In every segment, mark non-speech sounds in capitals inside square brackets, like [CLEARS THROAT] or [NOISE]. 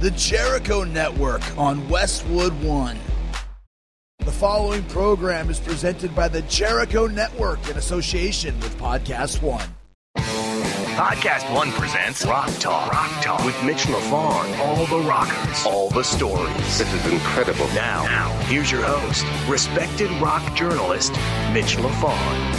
the Jericho Network on Westwood One. The following program is presented by the Jericho Network in association with Podcast One. Podcast One presents Rock Talk. Rock Talk with Mitch LaFon. All the rockers, all the stories. This is incredible. Now, now, here's your host, respected rock journalist, Mitch LaFon.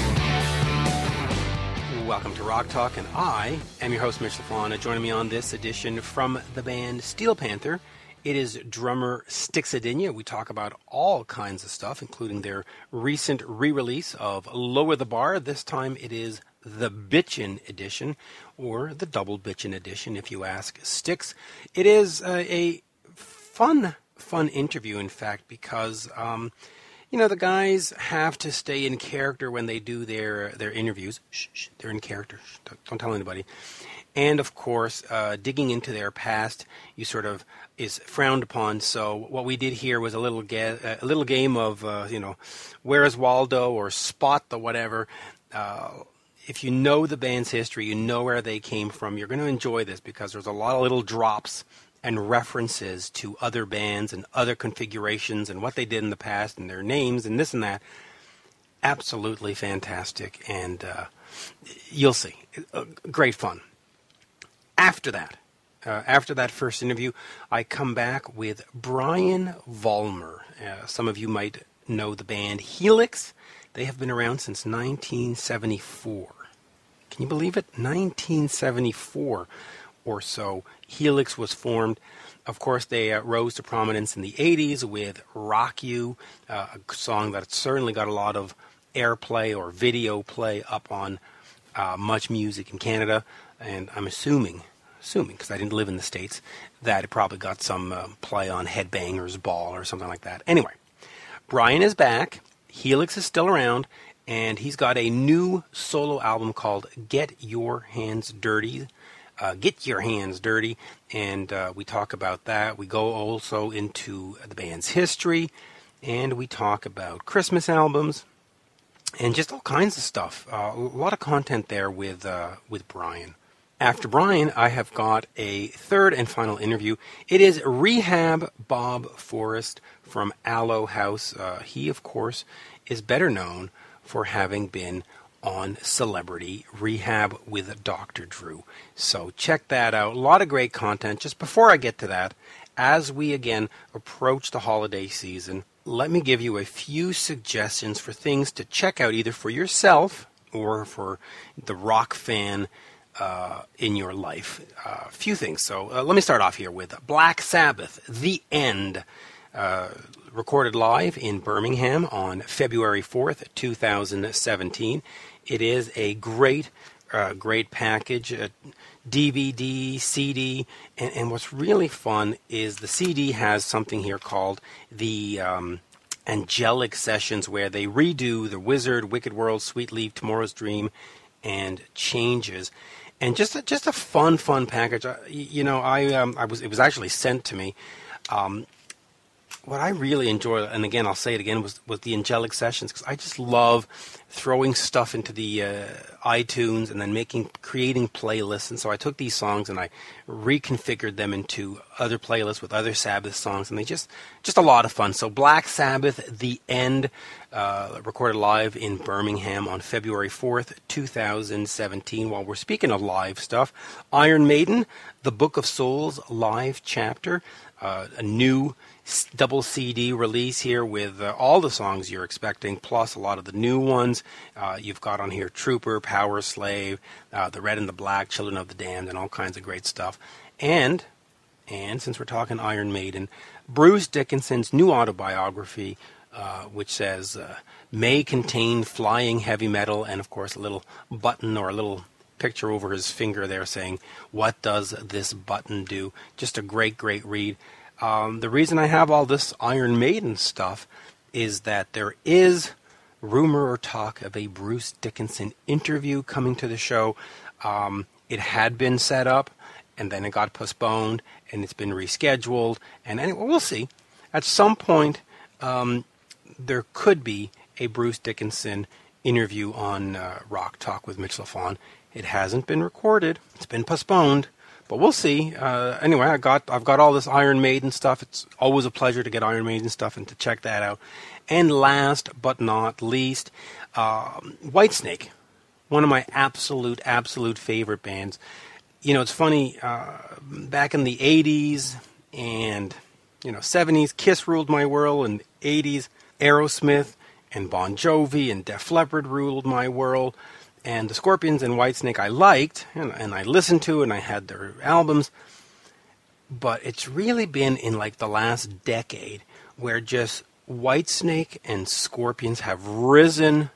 Welcome to Rock Talk, and I am your host, Mitch LaFon. Joining me on this edition from the band Steel Panther, it is drummer Stix Zadinia. We talk about all kinds of stuff, including their recent re release of Lower the Bar. This time it is the Bitchin' edition, or the Double Bitchin' edition, if you ask Stix. It is uh, a fun, fun interview, in fact, because. Um, you know the guys have to stay in character when they do their their interviews. Shh, shh they're in character. Shh, don't, don't, tell anybody. And of course, uh, digging into their past, you sort of is frowned upon. So what we did here was a little a little game of uh, you know, where's Waldo or Spot the whatever. Uh, if you know the band's history, you know where they came from. You're going to enjoy this because there's a lot of little drops and references to other bands and other configurations and what they did in the past and their names and this and that. Absolutely fantastic, and uh, you'll see. Uh, great fun. After that, uh, after that first interview, I come back with Brian Vollmer. Uh, some of you might know the band Helix. They have been around since 1974. Can you believe it? 1974 or so. Helix was formed. Of course, they uh, rose to prominence in the 80s with Rock You, uh, a song that certainly got a lot of airplay or video play up on uh, Much Music in Canada. And I'm assuming, assuming, because I didn't live in the States, that it probably got some uh, play on Headbangers Ball or something like that. Anyway, Brian is back. Helix is still around, and he's got a new solo album called Get Your Hands Dirty uh, Get Your Hands Dirty, and uh, we talk about that. We go also into the band's history, and we talk about Christmas albums, and just all kinds of stuff. Uh, a lot of content there with uh, with Brian. After Brian, I have got a third and final interview. It is Rehab Bob Forrest from Alo House. Uh, he, of course, is better known for having been on Celebrity Rehab with Dr. Drew. So check that out. A lot of great content. Just before I get to that, as we again approach the holiday season, let me give you a few suggestions for things to check out either for yourself or for the rock fan uh, in your life. A uh, few things. So uh, let me start off here with Black Sabbath, The End. Uh, recorded live in Birmingham on February 4th, 2017. It is a great, uh, great package. Uh, DVD, CD, and, and, what's really fun is the CD has something here called the um, Angelic Sessions, where they redo The Wizard, Wicked World, Sweet Leaf, Tomorrow's Dream, and Changes. And just a, just a fun, fun package. Uh, you know, I um, I was it was actually sent to me. Um, what I really enjoy, and again, I'll say it again, was was the angelic sessions because I just love throwing stuff into the uh, iTunes and then making creating playlists. And so I took these songs and I reconfigured them into other playlists with other Sabbath songs, and they just just a lot of fun. So Black Sabbath, The End, uh, recorded live in Birmingham on February fourth, two thousand seventeen. While we're speaking of live stuff, Iron Maiden, The Book of Souls live chapter, uh, a new double CD release here with uh, all the songs you're expecting, plus a lot of the new ones. Uh, you've got on here Trooper, Power Slave, uh, The Red and the Black, Children of the Damned, and all kinds of great stuff. And, and since we're talking Iron Maiden, Bruce Dickinson's new autobiography, uh, which says uh, may contain flying heavy metal, and of course a little button or a little picture over his finger there saying, What does this button do? Just a great, great read. Um, the reason I have all this Iron Maiden stuff is that there is rumor or talk of a Bruce Dickinson interview coming to the show. Um, it had been set up, and then it got postponed, and it's been rescheduled. And anyway, we'll see. At some point, um, there could be a Bruce Dickinson interview on uh, Rock Talk with Mitch LaFon. It hasn't been recorded. It's been postponed, but we'll see. Uh, anyway, I got I've got all this Iron Maiden stuff. It's always a pleasure to get Iron Maiden stuff and to check that out. And last but not least, um, Whitesnake, one of my absolute absolute favorite bands. You know, it's funny. Uh, back in the '80s and you know '70s, Kiss ruled my world, and '80s, Aerosmith and Bon Jovi and Def Leppard ruled my world. And the Scorpions and Whitesnake I liked, and, and I listened to, and I had their albums. But it's really been in like the last decade where just Whitesnake and Scorpions have risen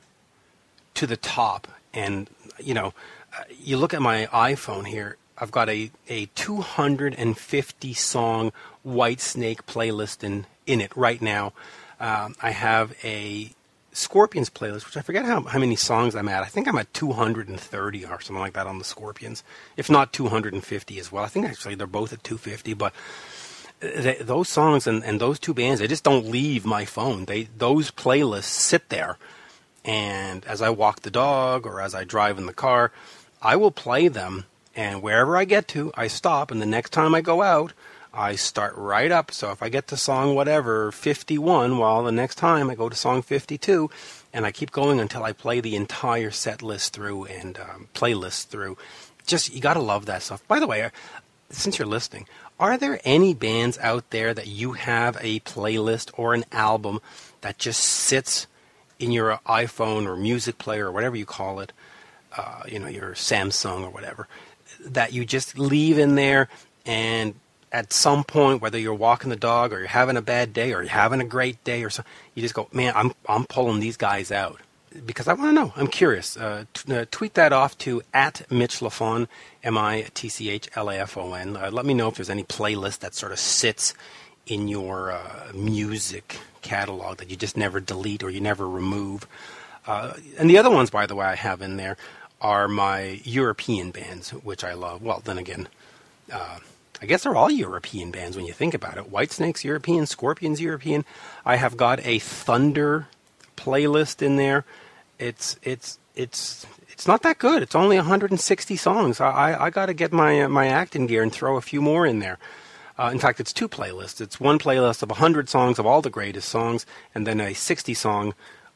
to the top. And, you know, uh, you look at my iPhone here, I've got a, a 250 song Whitesnake playlist in, in it right now. Um, I have a Scorpions playlist, which I forget how, how many songs I'm at. I think I'm at 230 or something like that on the Scorpions, if not 250 as well. I think actually they're both at 250, but they, those songs and, and those two bands, they just don't leave my phone. They those playlists sit there, and as I walk the dog or as I drive in the car, I will play them. And wherever I get to, I stop. And the next time I go out, I start right up. So if I get to song whatever, 51, well, the next time I go to song 52, and I keep going until I play the entire set list through and um, playlist through. Just, you gotta love that stuff. By the way, uh, since you're listening, are there any bands out there that you have a playlist or an album that just sits in your iPhone or music player or whatever you call it, uh, you know, your Samsung or whatever, that you just leave in there and at some point, whether you're walking the dog or you're having a bad day or you're having a great day or something, you just go, man, I'm, I'm pulling these guys out because I want to know. I'm curious. Uh, t- uh, tweet that off to at Mitch Lafon, M I T C H L A F O N. Uh, let me know if there's any playlist that sort of sits in your uh, music catalog that you just never delete or you never remove. Uh, and the other ones, by the way, I have in there are my European bands, which I love. Well, then again, uh, I guess they're all European bands when you think about it. Whitesnake's European, Scorpions European. I have got a Thunder playlist in there. It's it's it's it's not that good. It's only 160 songs. I I, I got to get my uh, my acting gear and throw a few more in there. Uh, in fact, it's two playlists. It's one playlist of 100 songs of all the greatest songs, and then a 60 song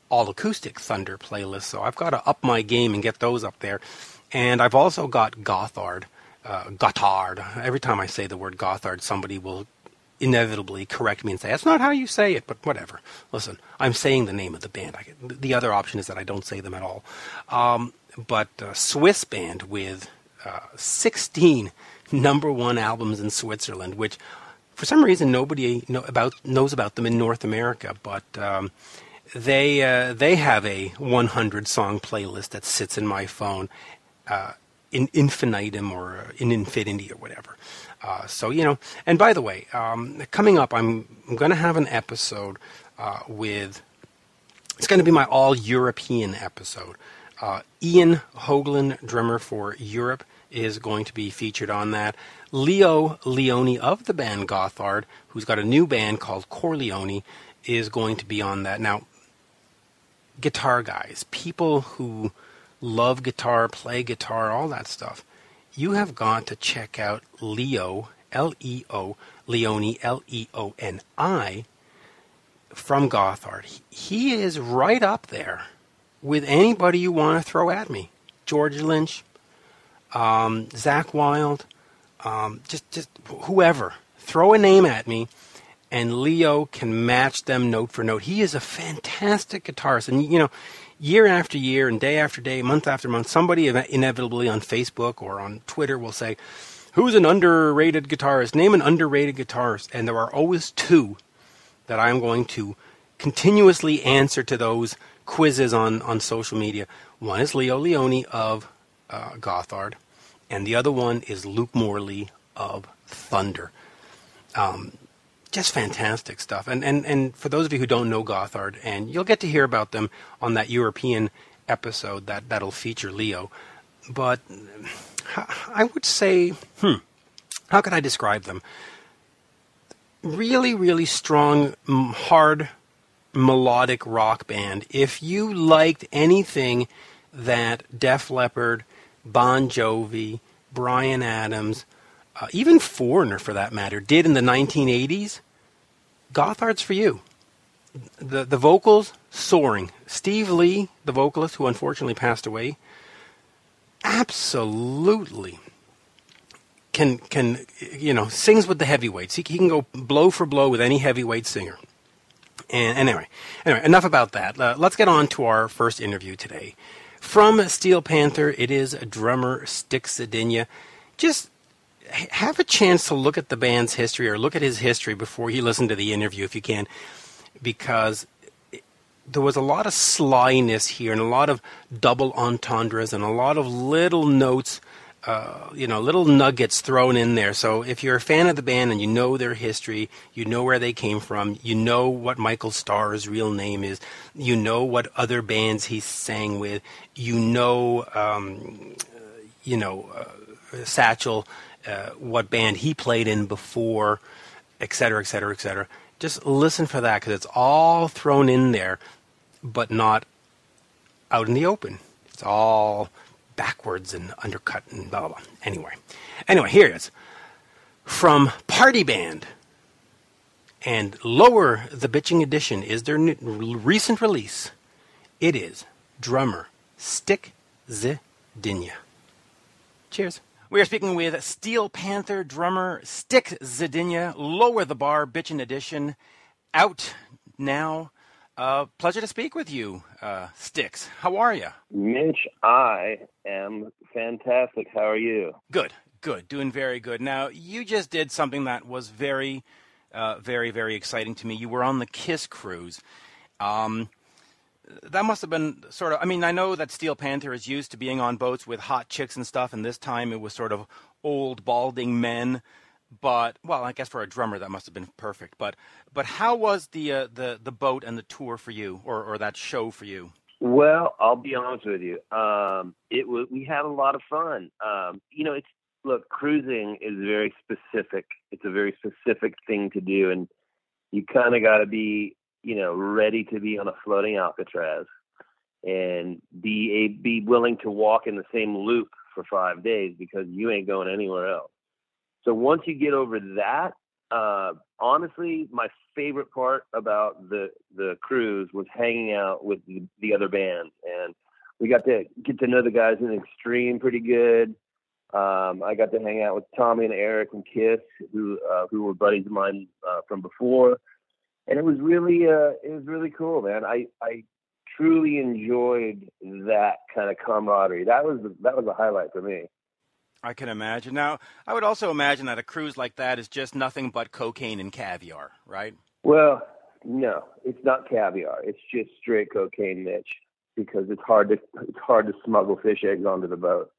all acoustic Thunder playlist. So I've got to up my game and get those up there. And I've also got Gotthard uh, Gotthard. Every time I say the word Gotthard, somebody will inevitably correct me and say that's not how you say it. But whatever. Listen, I'm saying the name of the band. The other option is that I don't say them at all. Um, but uh, Swiss band with uh, 16 number one albums in Switzerland, which for some reason nobody know about knows about them in North America, but. Um, they uh, they have a 100 song playlist that sits in my phone, uh, in infinitum or in infinity or whatever. Uh, so you know, and by the way, um, coming up, I'm, I'm going to have an episode uh, with. It's going to be my all European episode. Uh, Ian Haugland, drummer for Europe, is going to be featured on that. Leo Leoni of the band Gotthard, who's got a new band called CoreLeoni, is going to be on that. Now, guitar guys, people who love guitar, play guitar, all that stuff, you have got to check out Leo, L E O, Leoni, L E O N I, from Gotthard. He is right up there with anybody you want to throw at me. George Lynch, um, Zakk Wylde, um, just just whoever. Throw a name at me, and Leo can match them note for note. He is a fantastic guitarist, and you know year after year and day after day, month after month, somebody inevitably on Facebook or on Twitter will say, Who's an underrated guitarist? Name an underrated guitarist. And there are always two that I'm going to continuously answer to those quizzes on, on social media. One is Leo Leoni of uh, Gotthard, and the other one is Luke Morley of Thunder. Um, just fantastic stuff. And, and, and for those of you who don't know Gotthard, and you'll get to hear about them on that European episode that, that'll feature Leo. But I would say, hmm, how could I describe them? Really, really strong, hard, melodic rock band. If you liked anything that Def Leppard, Bon Jovi, Bryan Adams, uh, even Foreigner for that matter, did in the 1980s, Gotthard's for you. The, the vocals soaring. Steve Lee, the vocalist who unfortunately passed away, absolutely can can you know sings with the heavyweights. He, he can go blow for blow with any heavyweight singer. And anyway, anyway, enough about that. Uh, let's get on to our first interview today. From Steel Panther, it is drummer Stix Zadinia. Just have a chance to look at the band's history or look at his history before you listen to the interview if you can, because there was a lot of slyness here and a lot of double entendres and a lot of little notes uh, you know, little nuggets thrown in there. So if you're a fan of the band and you know their history, you know where they came from, you know what Michael Starr's real name is, you know what other bands he sang with, you know, um, you know, uh, Satchel, uh, what band he played in before, et cetera, et cetera, et cetera. Just listen for that because it's all thrown in there, but not out in the open. It's all backwards and undercut and blah, blah, blah. Anyway, anyway, here it is. From Party Band and Lower the Bitching Edition is their new, recent release. It is drummer Stix Zadinia. Cheers. We are speaking with Steel Panther drummer Stix Zadinia, Lower the Bar Bitchin' Edition, out now uh, pleasure to speak with you, uh, Stix. How are you? Mitch, I am fantastic. How are you? Good, good. Doing very good. Now, you just did something that was very, uh, very, very exciting to me. You were on the Kiss cruise. Um, that must have been sort of. I mean, I know that Steel Panther is used to being on boats with hot chicks and stuff, and this time it was sort of old balding men but well, I guess for a drummer that must have been perfect. But but how was the uh, the the boat and the tour for you, or or that show for you? Well, I'll be honest with you. Um, it was we had a lot of fun. Um, you know, it's look cruising is very specific. It's a very specific thing to do, and you kind of got to be you know ready to be on a floating Alcatraz and be a, be willing to walk in the same loop for five days because you ain't going anywhere else. So once you get over that, uh, honestly, my favorite part about the the cruise was hanging out with the, the other bands, and we got to get to know the guys in Extreme pretty good. Um, I got to hang out with Tommy and Eric and Kiss, who uh, who were buddies of mine uh, from before, and it was really uh, it was really cool, man. I I truly enjoyed that kind of camaraderie. That was that was a highlight for me. I can imagine. Now, I would also imagine that a cruise like that is just nothing but cocaine and caviar, right? Well, no, it's not caviar. It's just straight cocaine, Mitch, because it's hard to it's hard to smuggle fish eggs onto the boat,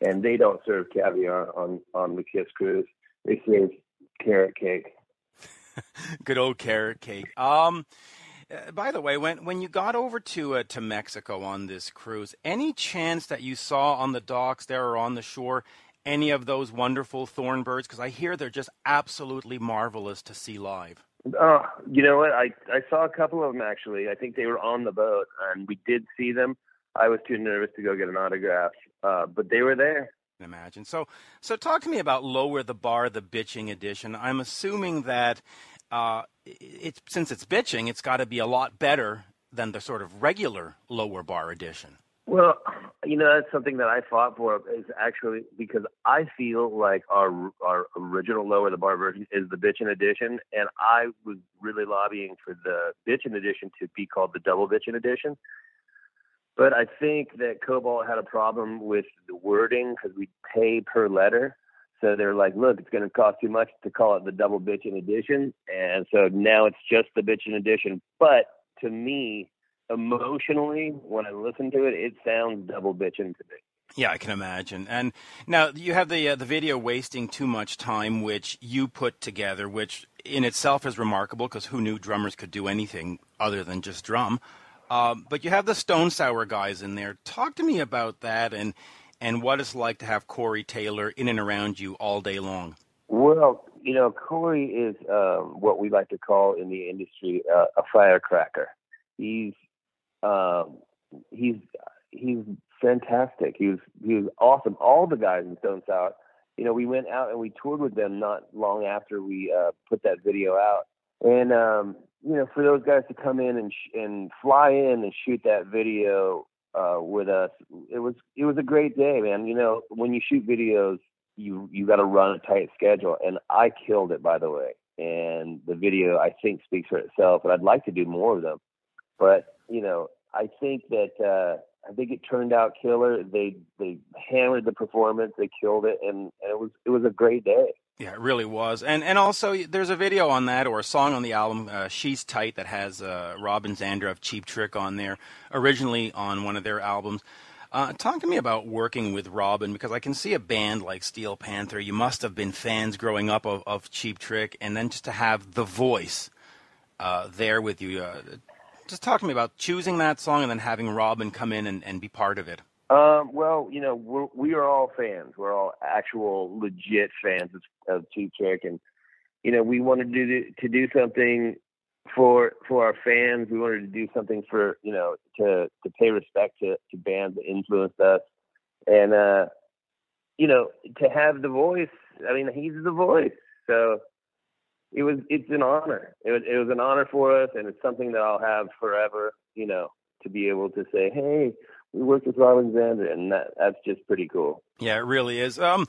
and they don't serve caviar on on the Kiss cruise. They serve carrot cake. [LAUGHS] Good old carrot cake. Um. Uh, by the way, when when you got over to uh, to Mexico on this cruise, any chance that you saw on the docks there or on the shore any of those wonderful thorn birds? Because I hear they're just absolutely marvelous to see live. Oh, you know what? I I saw a couple of them actually. I think they were on the boat, and we did see them. I was too nervous to go get an autograph, uh, but they were there. Imagine. So, so talk to me about lower the bar, the bitching edition. I'm assuming that uh, since it's bitching, it's got to be a lot better than the sort of regular lower bar edition. Well, you know that's something that I fought for is actually because I feel like our our original lower the bar version is the bitchin' edition, and I was really lobbying for the bitchin' edition to be called the double bitchin' edition. But I think that Kobalt had a problem with the wording because we pay per letter, so they're like, look, it's going to cost too much to call it the double bitchin' edition. And so now it's just the bitchin' edition. But to me, emotionally, when I listen to it, it sounds double bitchin' to me. Yeah, I can imagine. And now you have the uh, the video wasting too much time, which you put together, which in itself is remarkable because who knew drummers could do anything other than just drum. Um, but you have the Stone Sour guys in there. Talk to me about that and and what it's like to have Corey Taylor in and around you all day long. Well, you know, Corey is um, what we like to call in the industry uh, a firecracker. He's um, he's he's fantastic. He was he was awesome. All the guys in Stone Sour, you know, we went out and we toured with them not long after we uh, put that video out. And um, you know, for those guys to come in and sh- and fly in and shoot that video uh, with us, it was it was a great day, man. You know, when you shoot videos, you you got to run a tight schedule, and I killed it, by the way. And the video, I think, speaks for itself. And I'd like to do more of them, but you know, I think that uh, I think it turned out killer. They they hammered the performance, they killed it, and, and it was it was a great day. Yeah, it really was. And and also there's a video on that or a song on the album, uh, She's Tight, that has uh, Robin Zander of Cheap Trick on there, originally on one of their albums. Uh, talk to me about working with Robin because I can see a band like Steel Panther. You must have been fans growing up of, of Cheap Trick, and then just to have the voice uh, there with you. Uh, just talk to me about choosing that song and then having Robin come in and, and be part of it. Um, well, you know, we're, we are all fans. We're all actual legit fans of, of Cheap and you know, we wanted to do to do something for for our fans. We wanted to do something for you know to to pay respect to to bands that influenced us, and uh, you know, to have the voice. I mean, he's the voice, so it was it's an honor. It was it was an honor for us, and it's something that I'll have forever. You know, to be able to say, hey we worked with Robin Zander, and that, that's just pretty cool. Yeah, it really is. Um,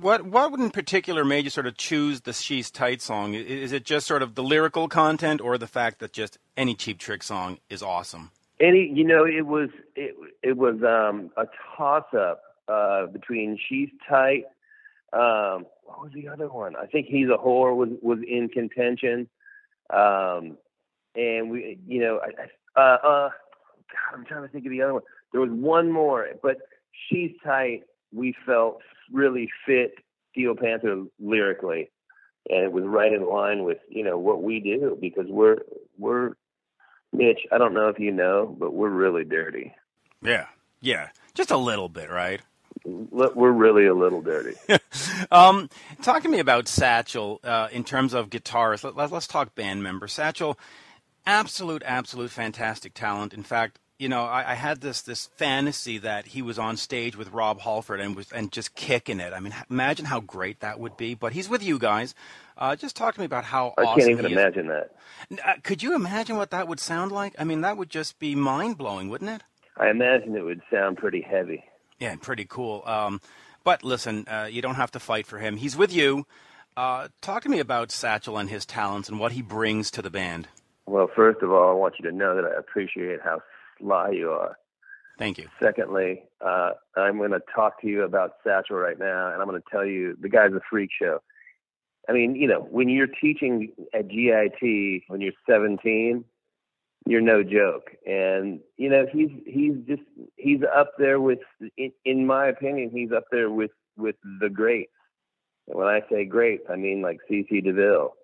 what what in particular made you sort of choose the "She's Tight" song? Is it just sort of the lyrical content, or the fact that just any Cheap Trick song is awesome? Any, you know, it was it it was um, a toss up uh, between "She's Tight." Um, what was the other one? I think "He's a Whore" was was in contention, um, and we, you know, I, uh, uh, God, I'm trying to think of the other one. There was one more, but she's tight. We felt really fit Steel Panther lyrically, and it was right in line with you know what we do because we're we're Mitch. I don't know if you know, but we're really dirty. Yeah, yeah, just a little bit, right? We're really a little dirty. [LAUGHS] um, talk to me about Satchel uh, in terms of guitarists. Let, us talk band member. Satchel, absolute, absolute fantastic talent. In fact, you know, I, I, had this this fantasy that he was on stage with Rob Halford and was and just kicking it. I mean, imagine how great that would be. But he's with you guys. Uh, just talk to me about how I awesome can't even imagine that. Uh, could you imagine what that would sound like? I mean, that would just be mind blowing, wouldn't it? I imagine it would sound pretty heavy. Yeah, pretty cool. Um, but listen, uh, you don't have to fight for him. He's with you. Uh, talk to me about Satchel and his talents and what he brings to the band. Well, first of all, I want you to know that I appreciate how sly you are. Thank you. Secondly, uh, I'm going to talk to you about Satchel right now, and I'm going to tell you the guy's a freak show. I mean, you know, when you're teaching at GIT when you're 17, you're no joke. And you know, he's he's just he's up there with, in, in my opinion, he's up there with with the greats. And when I say greats, I mean like CC DeVille,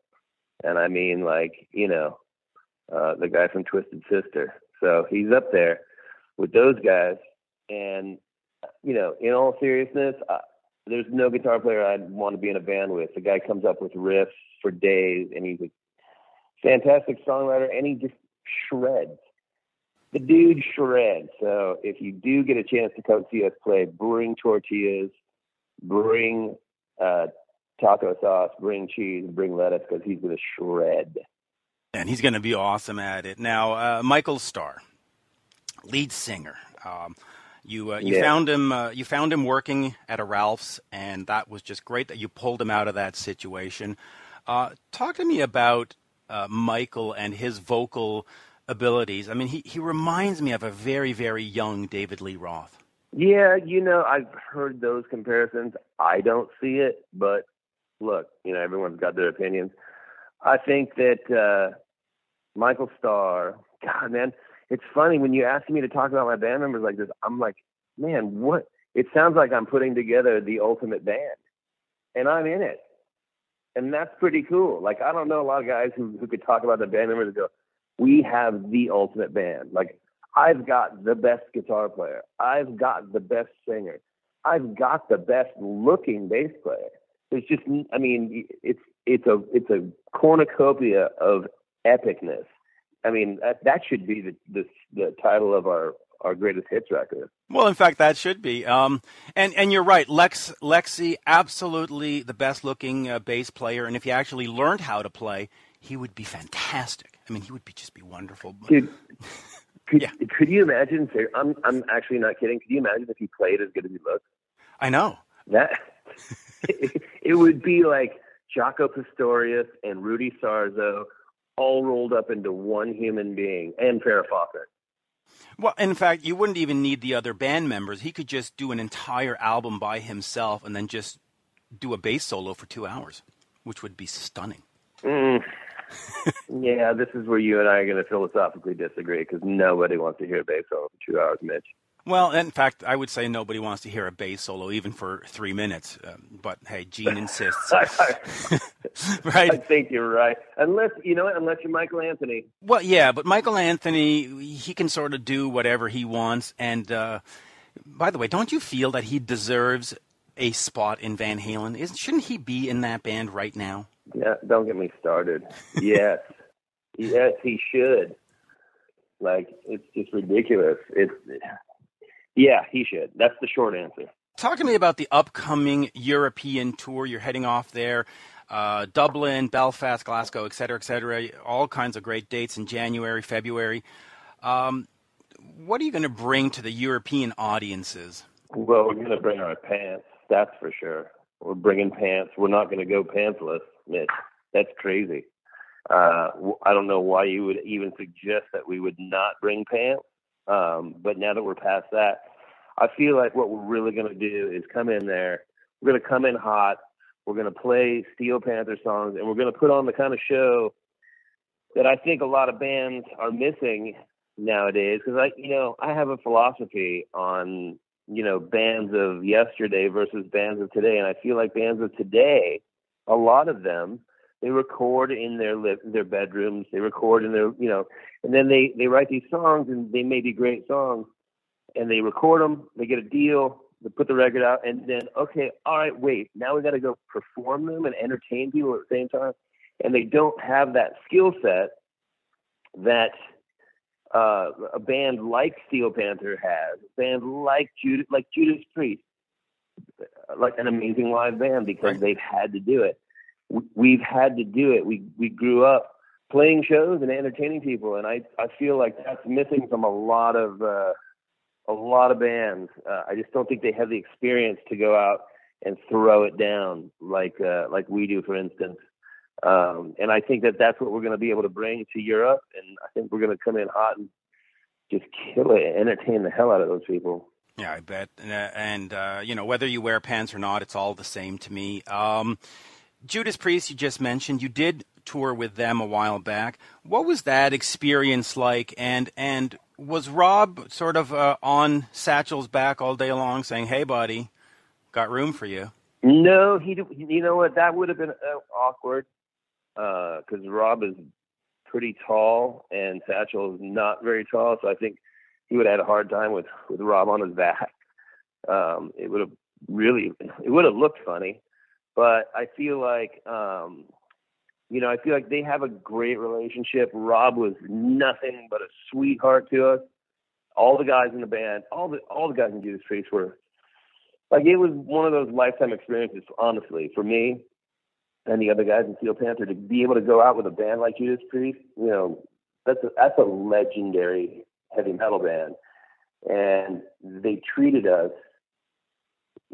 and I mean like you know, uh, the guy from Twisted Sister. So he's up there with those guys. And, you know, in all seriousness, uh, there's no guitar player I'd want to be in a band with. The guy comes up with riffs for days, and he's a fantastic songwriter, and he just shreds. The dude shreds. So if you do get a chance to come see us play, bring tortillas, bring uh, taco sauce, bring cheese, bring lettuce, because he's going to shred and he's going to be awesome at it. Now, uh, Michael Starr, lead singer. Um, you uh, you yeah. found him uh, you found him working at a Ralph's, and that was just great that you pulled him out of that situation. Uh, talk to me about uh, Michael and his vocal abilities. I mean, he he reminds me of a very very young David Lee Roth. Yeah, you know, I've heard those comparisons. I don't see it, but look, you know, everyone's got their opinions. I think that uh, Michael Starr, [LAUGHS] God, man, it's funny when you ask me to talk about my band members like this. I'm like, man, what? It sounds like I'm putting together the ultimate band, and I'm in it, and that's pretty cool. Like I don't know a lot of guys who who could talk about the band members and go, we have the ultimate band. Like I've got the best guitar player, I've got the best singer, I've got the best looking bass player. It's just, I mean, it's it's a it's a cornucopia of epicness. I mean, that, that should be the, the the title of our our greatest hits record. Well, in fact, that should be. Um, and and you're right, Lex Lexi, absolutely the best looking uh, bass player. And if he actually learned how to play, he would be fantastic. I mean, he would be just be wonderful. Dude, could, [LAUGHS] yeah. could you imagine? I'm I'm actually not kidding. Could you imagine if he played as good as he looked? I know that. [LAUGHS] it, it would be like Jaco Pastorius and Rudy Sarzo all rolled up into one human being, and Farrah Fawcett. Well, in fact, you wouldn't even need the other band members. He could just do an entire album by himself and then just do a bass solo for two hours, which would be stunning. Mm. [LAUGHS] yeah, this is where you and I are going to philosophically disagree because nobody wants to hear a bass solo for two hours, Mitch. Well, in fact, I would say nobody wants to hear a bass solo even for three minutes. Um, but hey, Gene [LAUGHS] insists. [LAUGHS] right? I think you're right. Unless you know, unless you're Michael Anthony. Well, yeah, but Michael Anthony, he can sort of do whatever he wants. And uh, by the way, don't you feel that he deserves a spot in Van Halen? Isn't shouldn't he be in that band right now? Yeah, don't get me started. Yes, [LAUGHS] yes, he should. Like it's just ridiculous. It's yeah, he should. That's the short answer. Talk to me about the upcoming European tour. You're heading off there. Uh, Dublin, Belfast, Glasgow, et cetera, et cetera. All kinds of great dates in January, February. Um, what are you going to bring to the European audiences? Well, we're going to bring our pants, that's for sure. We're bringing pants. We're not going to go pantsless, Mitch. That's crazy. Uh, I don't know why you would even suggest that we would not bring pants. Um, but now that we're past that, I feel like what we're really going to do is come in there. We're going to come in hot. We're going to play Steel Panther songs, and we're going to put on the kind of show that I think a lot of bands are missing nowadays. Because I, you know, I have a philosophy on you know bands of yesterday versus bands of today, and I feel like bands of today, a lot of them they record in their li- their bedrooms. They record in their you know, and then they they write these songs and they may be great songs, and they record them. They get a deal. They put the record out, and then okay, all right, wait. Now we got to go perform them and entertain people at the same time, and they don't have that skill set that uh, a band like Steel Panther has, a band like Judas, like Judas Priest, like an amazing live band because right. they've had to do it we've had to do it. We we grew up playing shows and entertaining people, and I I feel like that's missing from a lot of uh, a lot of bands. Uh, I just don't think they have the experience to go out and throw it down like uh, like we do, for instance. Um, and I think that that's what we're going to be able to bring to Europe, and I think we're going to come in hot and just kill it, entertain the hell out of those people. Yeah, I bet. And, uh, and uh, you know, whether you wear pants or not, it's all the same to me. Um, Judas Priest, you just mentioned, you did tour with them a while back. What was that experience like? And and was Rob sort of uh, on Satchel's back all day long, saying, "Hey, buddy, got room for you"? No, he. You know what? That would have been uh, awkward because uh, Rob is pretty tall and Satchel is not very tall, so I think he would have had a hard time with with Rob on his back. Um, it would have really, it would have looked funny. But I feel like, um, you know, I feel like they have a great relationship. Rob was nothing but a sweetheart to us. All the guys in the band, all the all the guys in Judas Priest were like it was one of those lifetime experiences, honestly, for me and the other guys in Steel Panther to be able to go out with a band like Judas Priest. You know, that's a, that's a legendary heavy metal band, and they treated us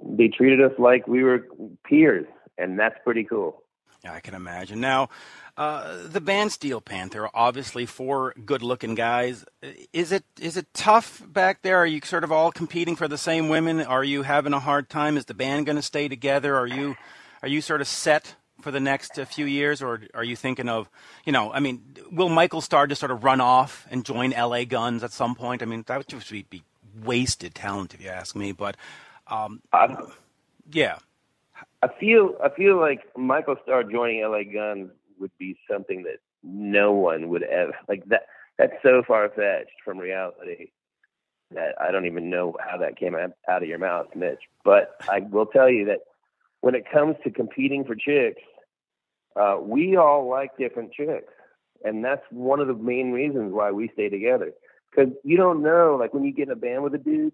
they treated us like we were peers, and that's pretty cool. Yeah, I can imagine. Now, uh, the band Steel Panther, obviously four good-looking guys. Is it is it tough back there? Are you sort of all competing for the same women? Are you having a hard time? Is the band going to stay together? Are you are you sort of set for the next uh, few years, or are you thinking of, you know, I mean, will Michael Starr just sort of run off and join L.A. Guns at some point? I mean, that would just be wasted talent, if you ask me. But um, yeah. I feel I feel like Michael Starr joining LA Guns would be something that no one would ever like that. That's so far fetched from reality that I don't even know how that came out, of your mouth, Mitch. But I will tell you that when it comes to competing for chicks, uh, we all like different chicks, and that's one of the main reasons why we stay together. because you don't know. Like when you get in a band with a dude,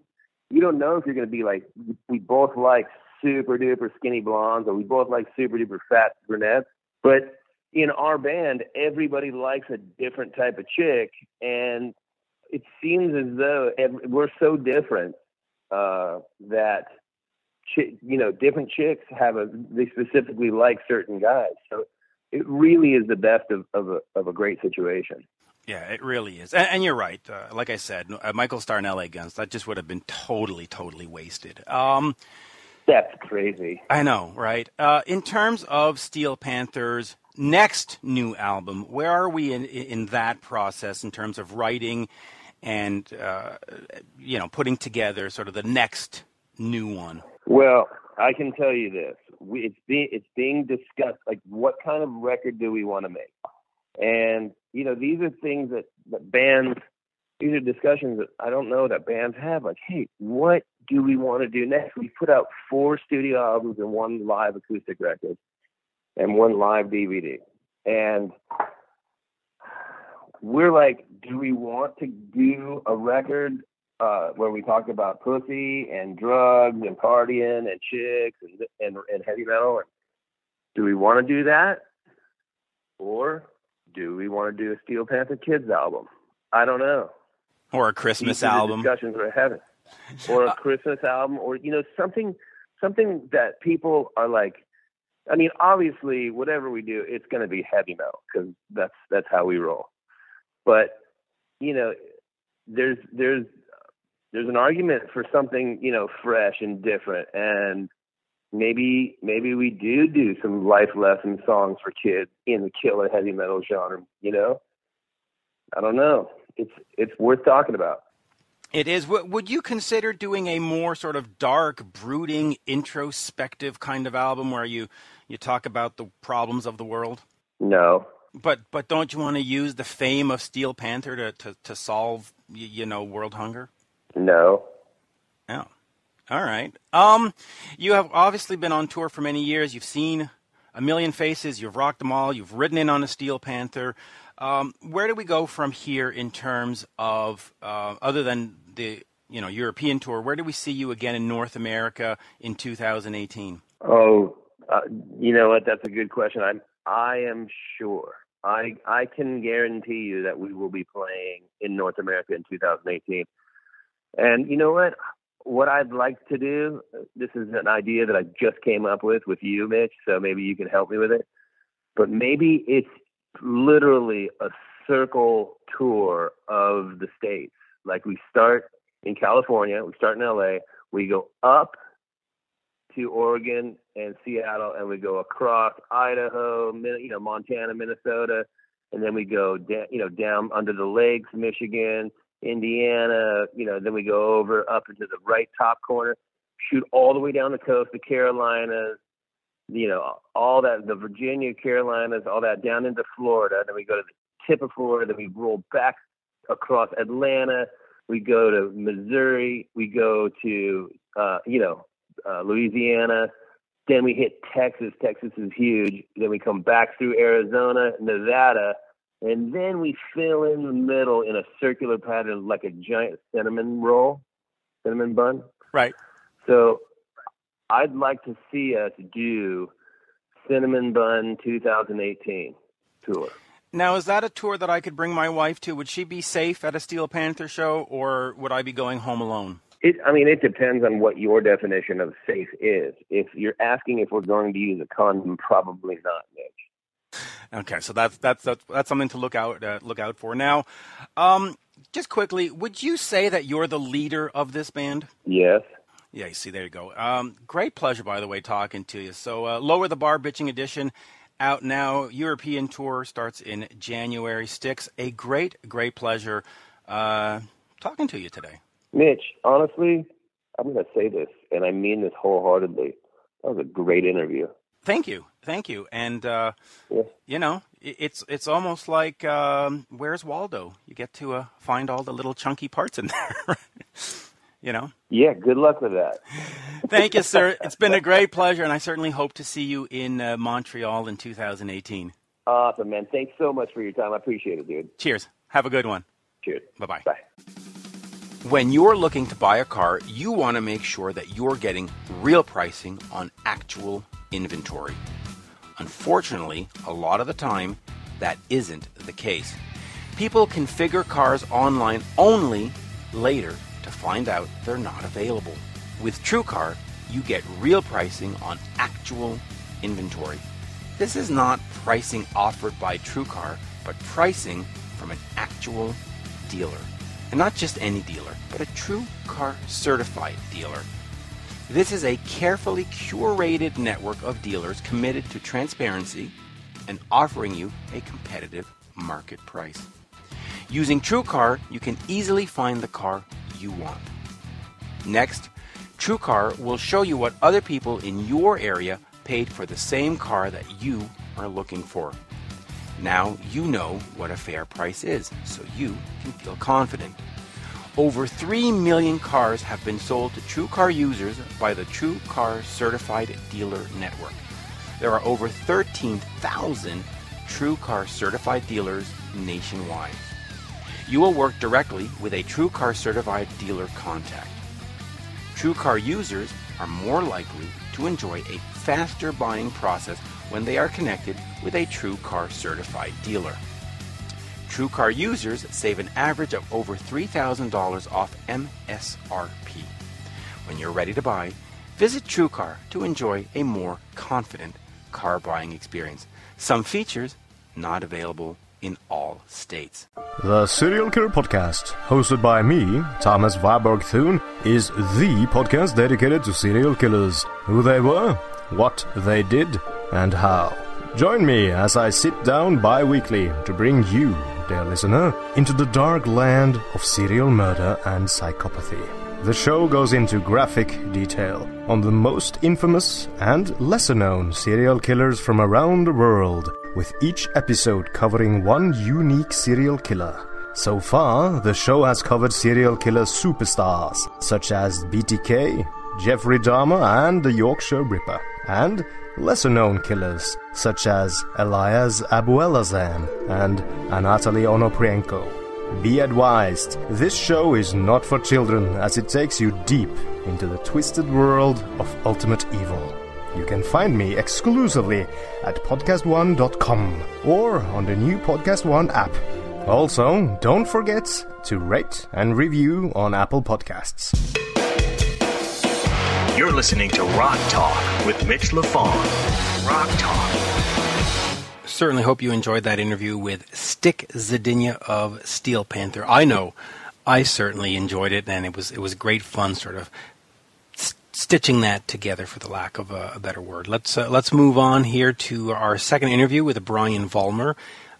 you don't know if you're going to be like we both like super duper skinny blondes or we both like super duper fat brunettes. But in our band, everybody likes a different type of chick, and it seems as though we're so different uh, that chi- you know different chicks have a they specifically like certain guys. So it really is the best of of a, of a great situation. Yeah, it really is. And, and you're right. Uh, like I said, uh, Michael Starr and LA Guns, that just would have been totally, totally wasted. Um, That's crazy. I know, right? Uh, in terms of Steel Panther's next new album, where are we in, in that process in terms of writing and, uh, you know, putting together sort of the next new one? Well, I can tell you this: we, it's being it's being discussed. Like, what kind of record do we want to make? And you know, these are things that, that bands. These are discussions that I don't know that bands have. Like, hey, what do we want to do next? We put out four studio albums and one live acoustic record, and one live DVD, and we're like, do we want to do a record uh, where we talk about pussy and drugs and partying and chicks and and, and heavy metal? Do we want to do that, or do we want to do a Steel Panther Kids album? I don't know. Or a Christmas album? discussions we're having, or a uh, Christmas album, or you know something something that people are like. I mean, obviously, whatever we do, it's going to be heavy metal because that's that's how we roll. But you know, there's there's there's an argument for something you know fresh and different, and maybe maybe we do do some life lesson songs for kids in the killer heavy metal genre. You know, I don't know. It's it's worth talking about. It is. Would you consider doing a more sort of dark, brooding, introspective kind of album where you you talk about the problems of the world? No, But but don't you want to use the fame of Steel Panther to to, to solve you know world hunger? no. Oh, all right. Um, you have obviously been on tour for many years. You've seen a million faces. You've rocked them all. You've ridden in on a Steel Panther. Um, where do we go from here in terms of uh, other than the you know European tour? Where do we see you again in North America in 2018? Oh, uh, you know what? That's a good question. I'm I am sure. I I can guarantee you that we will be playing in North America in 2018. And you know what? What I'd like to do. This is an idea that I just came up with with you, Mitch. So maybe you can help me with it. But maybe it's literally a circle tour of the states. Like we start in California, we start in LA, we go up to Oregon and Seattle, and we go across Idaho, you know, Montana, Minnesota, and then we go, down, you know, down under the lakes, Michigan, Indiana. You know, then we go over up into the right top corner, shoot all the way down the coast, the Carolinas, you know, all that, the Virginia, Carolinas, all that down into Florida. Then we go to the tip of Florida. Then we roll back across Atlanta. We go to Missouri. We go to, uh, you know, uh, Louisiana. Then we hit Texas. Texas is huge. Then we come back through Arizona, Nevada, and then we fill in the middle in a circular pattern like a giant cinnamon roll, cinnamon bun. Right. So I'd like to see us do Cinnamon Bun 2018 tour. Now, is that a tour that I could bring my wife to? Would she be safe at a Steel Panther show, or would I be going home alone? It, I mean, it depends on what your definition of safe is. If you're asking if we're going to use a condom, probably not, Mitch. Okay, so that's that's that's, that's something to look out uh, look out for. Now, um, just quickly, would you say that you're the leader of this band? Yes. Yeah, you see, there you go. Um, great pleasure, by the way, talking to you. So, uh, Lower the Bar Bitching Edition out now. European tour starts in January. Stix, a great, great pleasure uh, talking to you today. Mitch, honestly, I'm going to say this, and I mean this wholeheartedly. That was a great interview. Thank you, thank you, and uh, Yeah. you know, it's it's almost like um, Where's Waldo? You get to uh, find all the little chunky parts in there. [LAUGHS] you know. Yeah, good luck with that. [LAUGHS] Thank you, sir. It's been a great pleasure, and I certainly hope to see you in uh, Montreal in 2018. Awesome, man. Thanks so much for your time. I appreciate it, dude. Cheers. Have a good one. Cheers. Bye-bye. Bye. When you're looking to buy a car, you want to make sure that you're getting real pricing on actual inventory. Unfortunately, a lot of the time, that isn't the case. People configure cars online only later to find out they're not available. With TrueCar, you get real pricing on actual inventory. This is not pricing offered by TrueCar, but pricing from an actual dealer. And not just any dealer, but a TrueCar certified dealer. This is a carefully curated network of dealers committed to transparency and offering you a competitive market price. Using TrueCar, you can easily find the car you want. Next, TrueCar will show you what other people in your area paid for the same car that you are looking for. Now you know what a fair price is, so you can feel confident. Over 3 million cars have been sold to TrueCar users by the TrueCar Certified Dealer Network. There are over 13,000 TrueCar certified dealers nationwide. You will work directly with a TrueCar certified dealer contact. TrueCar users are more likely to enjoy a faster buying process when they are connected with a TrueCar certified dealer. TrueCar users save an average of over $3,000 off MSRP. When you're ready to buy, visit TrueCar to enjoy a more confident car buying experience. Some features not available in all states. The Serial Killer Podcast, hosted by me, Thomas Warburg Thune, is the podcast dedicated to serial killers, who they were, what they did, and how. Join me as I sit down bi weekly to bring you, dear listener, into the dark land of serial murder and psychopathy. The show goes into graphic detail on the most infamous and lesser known serial killers from around the world, with each episode covering one unique serial killer. So far, the show has covered serial killer superstars such as BTK, Jeffrey Dahmer, and the Yorkshire Ripper, and lesser known killers such as Elias Abuelazam and Anatoly Onoprienko. Be advised, this show is not for children as it takes you deep into the twisted world of ultimate evil. You can find me exclusively at podcastone.com or on the new Podcast One app. Also, don't forget to rate and review on Apple Podcasts. You're listening to Rock Talk with Mitch LaFon. Rock Talk. Certainly hope you enjoyed that interview with Stix Zadinia of Steel Panther. I know I certainly enjoyed it, and it was it was great fun, sort of st- stitching that together, for the lack of a, a better word. Let's uh, let's move on here to our second interview with Brian Vollmer.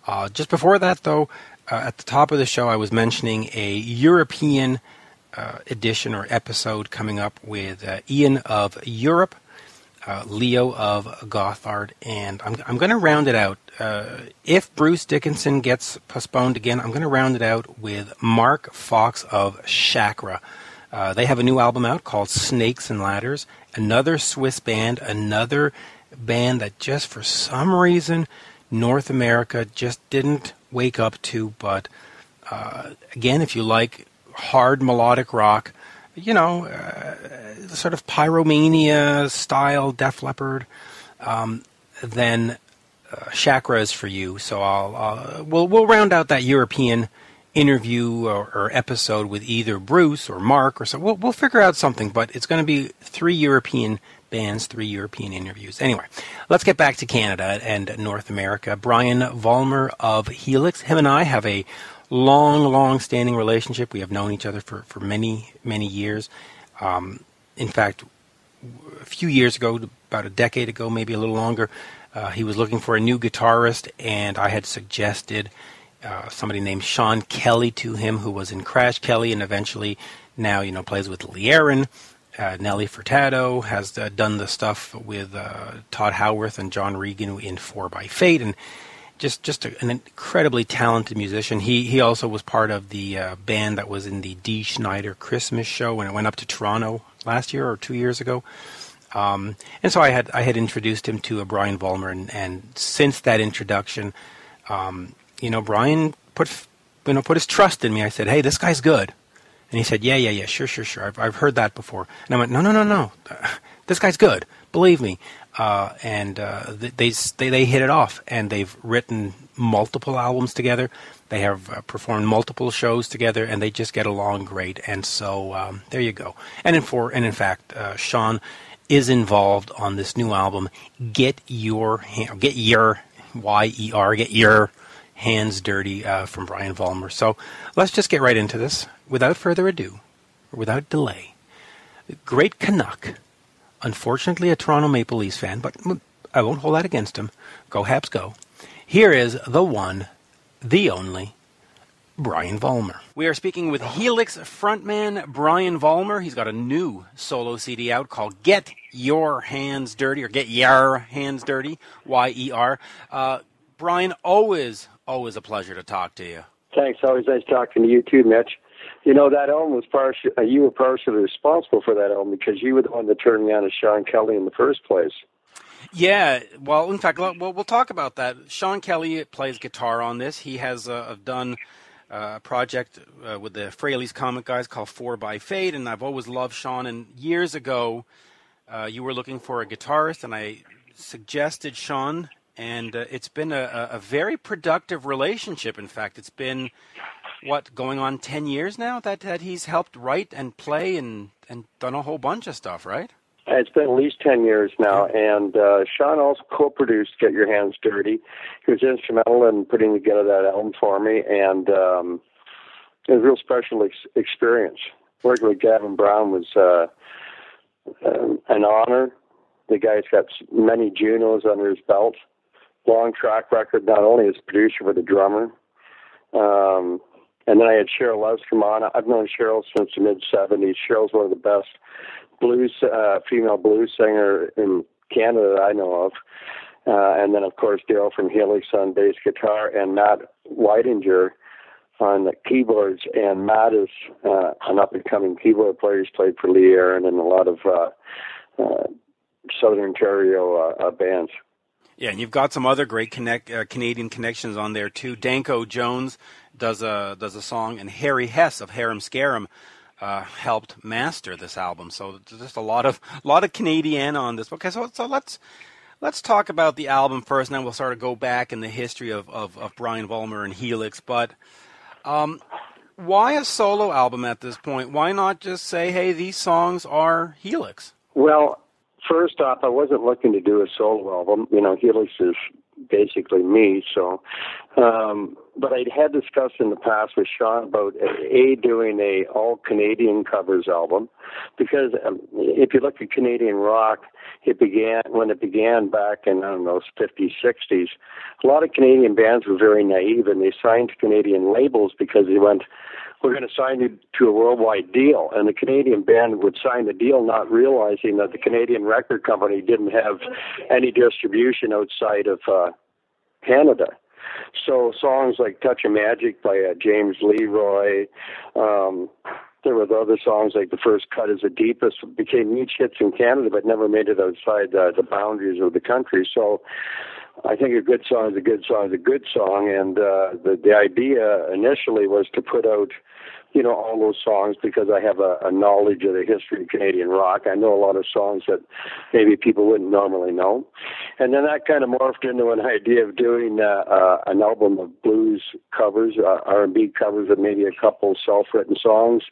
Uh, just before that, though, uh, at the top of the show, I was mentioning a European uh, edition or episode coming up with uh, Ian of Europe, uh, Leo of Gotthard, and I'm, I'm going to round it out. Uh, if Bruce Dickinson gets postponed again, I'm going to round it out with Mark Fox of Shakra. Uh, they have a new album out called Snakes and Ladders. Another Swiss band, another band that just for some reason North America just didn't wake up to. But uh, again, if you like hard melodic rock, you know, uh, sort of pyromania style Def Leppard, um, then uh, Shakra is for you. So I'll, I'll we'll we'll round out that European interview or, or, episode with either Bruce or Mark or so. We'll we'll figure out something, but it's going to be three European bands, three European interviews. Anyway, let's get back to Canada and North America. Brian Vollmer of Helix, him and I have a long, long standing relationship. We have known each other for, for many, many years. Um, in fact, a few years ago, about a decade ago, maybe a little longer, uh, he was looking for a new guitarist, and I had suggested uh, somebody named Sean Kelly to him, who was in Crash Kelly, and eventually now you know plays with Lee Aaron. Uh, Nelly Furtado has uh, done the stuff with uh, Todd Howarth and John Regan in Four by Fate, and just just a, an incredibly talented musician. He he also was part of the uh, band that was in the Dee Snider Christmas show when it went up to Toronto last year or two years ago. Um, and so I had I had introduced him to a Brian Vollmer, and, and since that introduction, um, you know, Brian put you know put his trust in me. I said, "Hey, this guy's good," And he said, "Yeah, yeah, yeah, sure, sure, sure. I've, I've heard that before." And I went, "No, no, no, no. This guy's good. Believe me." Uh, and uh, they, they they hit it off, and they've written multiple albums together. They have uh, performed multiple shows together, and they just get along great. And so um, there you go. And in for and in fact, uh, Sean is involved on this new album. Get your get your Y E R get your hands dirty uh, from Brian Vollmer. So let's just get right into this without further ado, without delay. Great Canuck, unfortunately a Toronto Maple Leafs fan, but I won't hold that against him. Go Habs, go! Here is the one, the only, Brian Vollmer. We are speaking with Helix frontman Brian Vollmer. He's got a new solo CD out called Get Your Hands Dirty or Get Your Hands Dirty, Y E R. Uh, Brian, always, always a pleasure to talk to you. Thanks. Always nice talking to you too, Mitch. You know that album was partial. Uh, you were partially responsible for that album because you were the one that turned me on to Sean Kelly in the first place. Yeah, well, in fact, well, we'll talk about that. Sean Kelly plays guitar on this. He has uh, done uh, a project uh, with the Frehley's Comet guys called Four by Fate, and I've always loved Sean. And years ago, uh, you were looking for a guitarist, and I suggested Sean, and uh, it's been a, a very productive relationship. In fact, it's been what going on ten years now that that he's helped write and play and and done a whole bunch of stuff, right? It's been at least 10 years now, and uh, Sean also co produced Get Your Hands Dirty. He was instrumental in putting together that album for me, and um, it was a real special ex- experience. Working with Gavin Brown was uh, um, an honor. The guy's got many Junos under his belt, long track record, not only as producer, but a drummer. Um, and then I had Cheryl on. I've known Cheryl since the mid 70s. Cheryl's one of the best blues uh, female blues singer in Canada that I know of. Uh, and then of course Dale from Helix on bass guitar and Matt Whitinger on the keyboards. And Matt is uh, an up and coming keyboard player. He's played for Lee Aaron and a lot of uh, uh, Southern Ontario uh, uh, bands. Yeah, and you've got some other great connect, uh, Canadian connections on there too. Danko Jones does a does a song, and Harry Hess of Harem Scarem uh, helped master this album. So there's just a lot of a [LAUGHS] lot of Canadian on this. Okay, so so let's let's talk about the album first, and then we'll sort of go back in the history of of, of Brian Vollmer and Helix. But um, why a solo album at this point? Why not just say, hey, these songs are Helix? Well, first off, I wasn't looking to do a solo album. You know, Helix is basically me. So, um, but I'd had discussed in the past with Sean about a doing a all Canadian covers album because um, if you look at Canadian rock, it began when it began back in I don't know 50s, 60s. A lot of Canadian bands were very naive and they signed to Canadian labels because they went we're going to sign you to a worldwide deal. And the Canadian band would sign the deal not realizing that the Canadian record company didn't have any distribution outside of uh, Canada. So songs like Touch of Magic by uh, James Leroy, um, there were the other songs like The First Cut is the Deepest became huge hits in Canada but never made it outside uh, the boundaries of the country. So I think a good song is a good song is a good song, and uh, the the idea initially was to put out you know, all those songs because I have a, a knowledge of the history of Canadian rock. I know a lot of songs that maybe people wouldn't normally know. And then that kind of morphed into an [LAUGHS] idea of doing uh, uh, an album of blues covers, uh, R&B covers of maybe a couple self-written songs.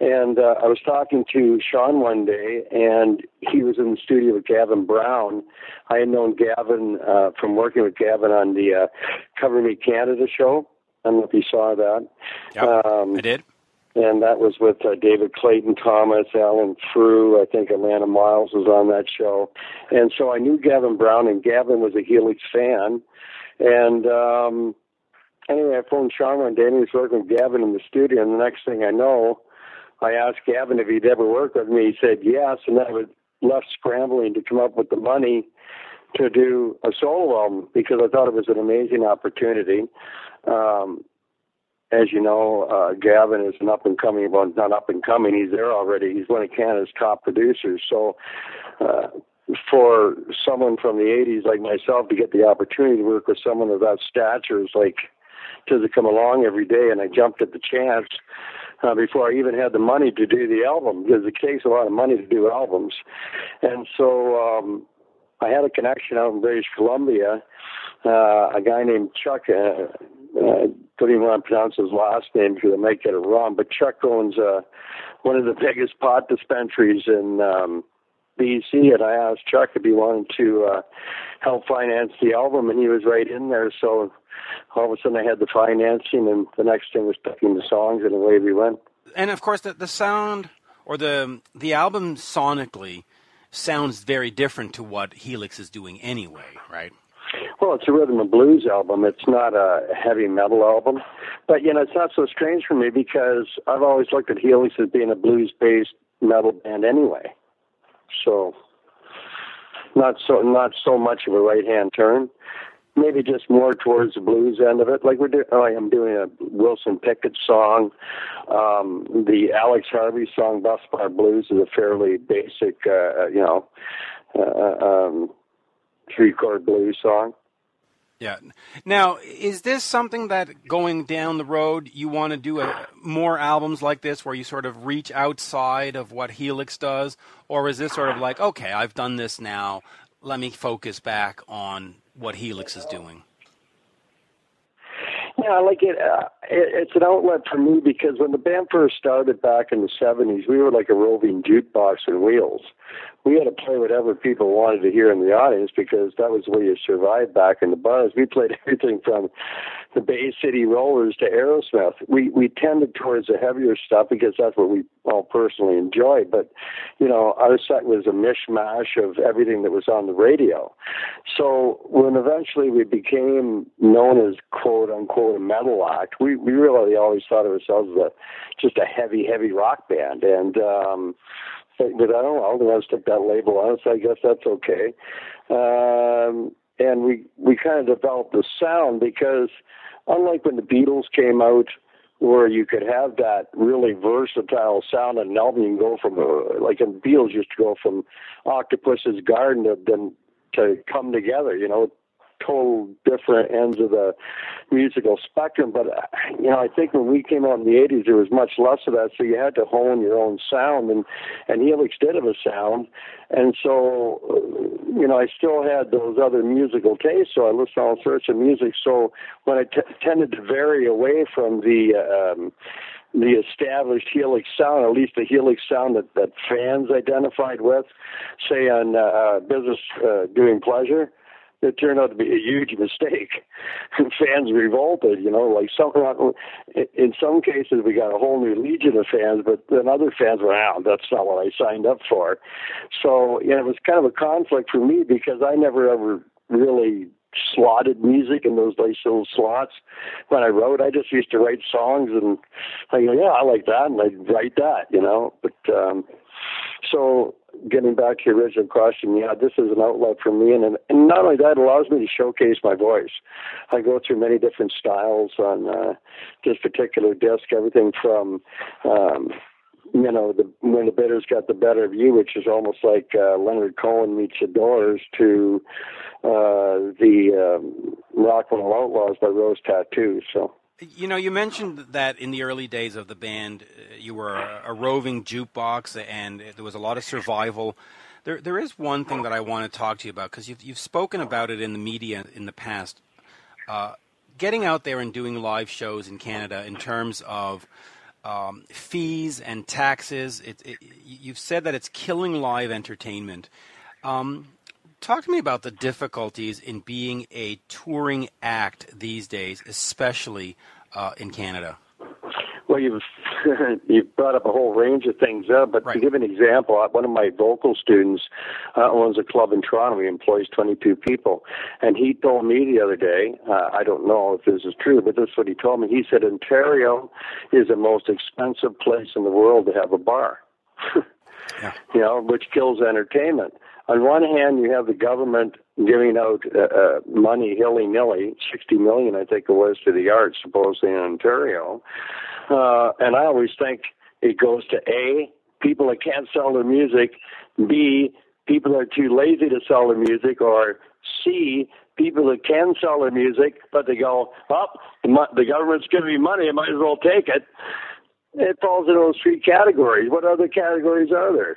And uh, I was talking to Sean one day, and he was in the studio with Gavin Brown. I had known Gavin uh, from working with Gavin on the uh, Cover Me Canada show I don't know if you saw that. Yep, um, I did. And that was with uh, David Clayton Thomas, Alan Frew. I think Alannah Myles was on that show. And so I knew Gavin Brown, and Gavin was a Helix fan. And um, anyway, I phoned Sean one day, and he was working with Gavin in the studio. And the next thing I know, I asked Gavin if he'd ever work with me. He said yes, and then I was left scrambling to come up with the money to do a solo album because I thought it was an amazing opportunity. Um, as you know, uh, Gavin is an up and coming, well, not up and coming, he's there already. He's one of Canada's top producers. So, uh, for someone from the 80s like myself to get the opportunity to work with someone of that stature is like, to come along every day, and I jumped at the chance. uh, before I even had the money to do the album because it takes a lot of money to do albums. And so um, I had a connection out in British Columbia. Uh, a guy named Chuck, uh, uh, don't even want to pronounce his last name because I might get it wrong, but Chuck owns uh, one of the [LAUGHS] biggest pot dispensaries in um, BC, and I asked Chuck if he wanted to uh, help finance the album, and he was right in there. So all of a sudden, I had the financing, and the next thing was picking the songs, and away we went. And of course, the the sound or the the album sonically sounds very different to what Helix is doing anyway, right? Well, it's a rhythm and blues album. It's not a heavy metal album. But, you know, it's not so strange for me because I've always looked at Helix as being a blues based metal band anyway. So, not so not so much of a right hand turn. Maybe just more towards the blues end of it. Like we're doing, oh, I am doing a Wilson Pickett song. Um, the Alex Harvey song, Bus Bar Blues, is a fairly basic, uh, you know, uh, um, three chord blues song. Yeah. Now, is this something that going down the road you want to do a, more albums like this where you sort of reach outside of what Helix does, or is this sort of like, okay, I've done this now, let me focus back on what Helix is doing? Yeah, I like it, uh, it. It's an outlet for me because when the band first started back in the '70s, we were like a roving jukebox and wheels we had to play whatever people wanted to hear in the audience because that was the way you survived back in the bars. We played [LAUGHS] everything from the Bay City Rollers to Aerosmith. We we tended towards the heavier stuff because that's what we all personally enjoyed. But you know, our set was a mishmash of everything that was on the radio. So when eventually we became known as quote unquote a metal act, we we really always thought of ourselves as a, just a heavy heavy rock band and. um but I don't know. They want to stick that label on it, so I guess that's okay. Um, and we we kind of developed the sound because unlike when the Beatles came out, where you could have that really versatile sound and an album, you can go from uh, like in Beatles used to go from Octopus's Garden to then to come together. You know, total different ends of the musical spectrum. But uh, you know, I think when we came out in the '80s, there was much less of that, so you had to hone your own sound, and and Helix did have a sound, and so uh, you know, I still had those other musical tastes, so I listened to all sorts of music. So when I t- tended to vary away from the um, the established Helix sound, at least the Helix sound that, that fans identified with, say on uh, uh Business uh, Doing Pleasure it turned out to be a huge [LAUGHS] mistake. fans revolted, you know, like some in some cases we got a whole new legion of fans, but then other fans were out. Oh, that's not what I signed up for. So you know, it was kind of a conflict for me because I never ever really slotted music in those nice little slots. When I wrote, I just used to write songs and I go, yeah, I like that, and I'd write that, you know. But um, so getting back to your original question, yeah, this is an outlet for me, and and not only that, it allows me to showcase my voice. I go through many different styles on uh, this particular disc, everything from. Um, you know, the when the bitters got the better of you, which is almost like uh, Leonard Cohen meets the Doors, to uh, the um, Rock and Roll Outlaws by Rose Tattoo. So you know, you mentioned that in the early days of the band, uh, you were a, roving jukebox, and there was a lot of survival. There, there is one thing that I want to talk to you about because you've you've spoken about it in the media in the past. Uh, getting out there and doing live shows in Canada in terms of um, fees and taxes, it, it, you've said that it's killing live entertainment. Um, Talk to me about the difficulties in being a touring act these days, especially uh, in Canada. Well, you've [LAUGHS] you've brought up a whole range of things there, but right. to give an example, uh, one of my vocal students uh, owns a club in Toronto. He employs 22 people, and he told me the other day. Uh, I don't know if this is true, but this is what he told me. He said Ontario is the most expensive place in the world to have a bar. [LAUGHS] yeah. You know, which kills entertainment on one hand, you have the government giving out uh, uh, money hilly nilly, 60 million, I think it was, to the arts, supposedly in Ontario. Uh, and I always think it goes to A, people that can't sell their music, B, people that are too lazy to sell their music, or C, people that can sell their music, but they go, oh, the government's giving me money, I might as well take it. it falls into those three categories. What other categories are there?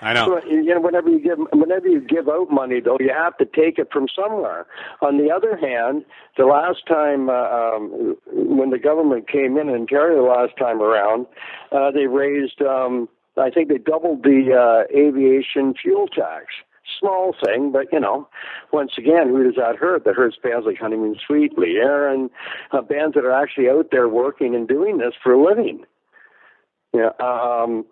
I know. So, you know, whenever you give whenever you give out money, though, you have to take it from somewhere. On the other hand, the last time uh, um, when the government came in Ontario last time around, uh, they raised. Um, I think they doubled the uh, aviation fuel tax. Small thing, but you know, once again, who does that hurt? That hurts bands like Honeymoon Suite, Lee Aaron, uh, bands that are actually out there working and doing this for a living. Yeah. Um,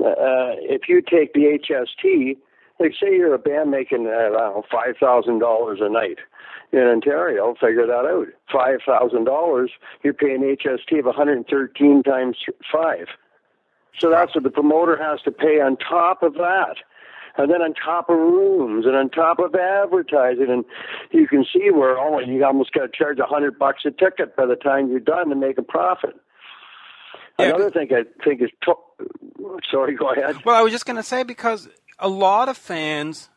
uh, if you take the HST, like say you're a band making uh, I don't know five thousand dollars a night in Ontario, figure that out. Five thousand dollars, you're paying HST of 113 times five. So that's what the promoter has to pay on top of that. And then on top of rooms and on top of advertising, and you can see where oh, you almost got to charge a hundred bucks a ticket by the time you're done to make a profit. Yeah, Another thing I think is, to- sorry, go ahead. Well, I was just going to say because a lot of fans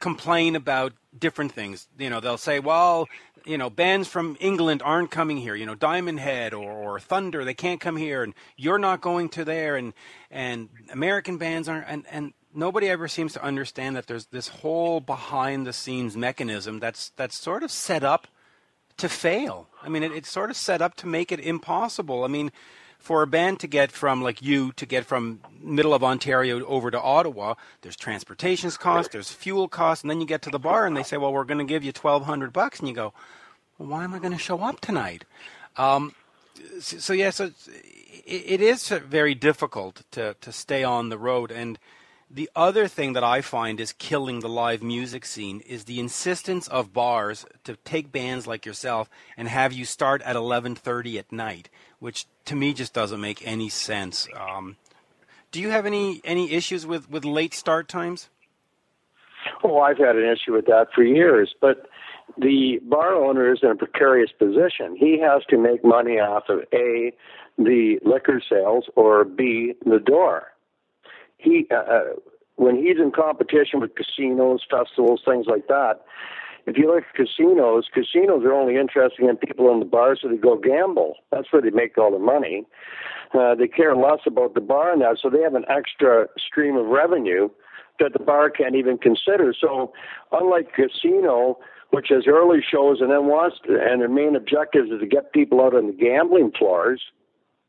complain about different things. You know, they'll say, well, you know, bands from England aren't coming here. You know, Diamond Head or, or Thunder, they can't come here, and you're not going to there, and and American bands aren't, and and nobody ever seems to understand that there's this whole behind the scenes mechanism that's that's sort of set up to fail. I mean, it, it's sort of set up to make it impossible. I mean, for a band to get from like you to get from middle of Ontario over to Ottawa, there's transportation costs, there's fuel costs, and then you get to the bar and they say, "Well, we're going to give you twelve hundred bucks," and you go, "Well, why am I going to show up tonight?" Um, so, so yeah, so it, it is very difficult to to stay on the road and. The other thing that I find is killing the live music scene is the insistence of bars to take bands like yourself and have you start at 11:30 at night, which to me just doesn't make any sense. Um, do you have any any issues with with late start times? Oh, I've had an issue with that for years, but the bar owner is in a precarious position. He has to make money off of A, the liquor sales, or B, the door he uh, uh, when he's in competition with casinos, festivals, things like that. If you look at casinos, casinos are only interested in people in the bars so they go gamble. That's where they make all the money. Uh, they care less about the bar now, so they have an extra stream of revenue that the bar can't even consider. So, unlike casino, which has early shows and then wants to, and their main objective is to get people out on the gambling floors,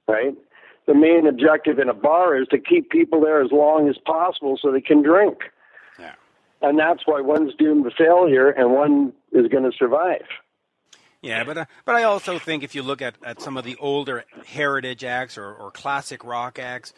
right? The main objective in a bar is to keep people there as long as possible so they can drink. Yeah. And that's why one's doomed to failure and one is going to survive. Yeah, but uh, but I also think if you look at, at some of the older heritage acts or, or classic rock acts,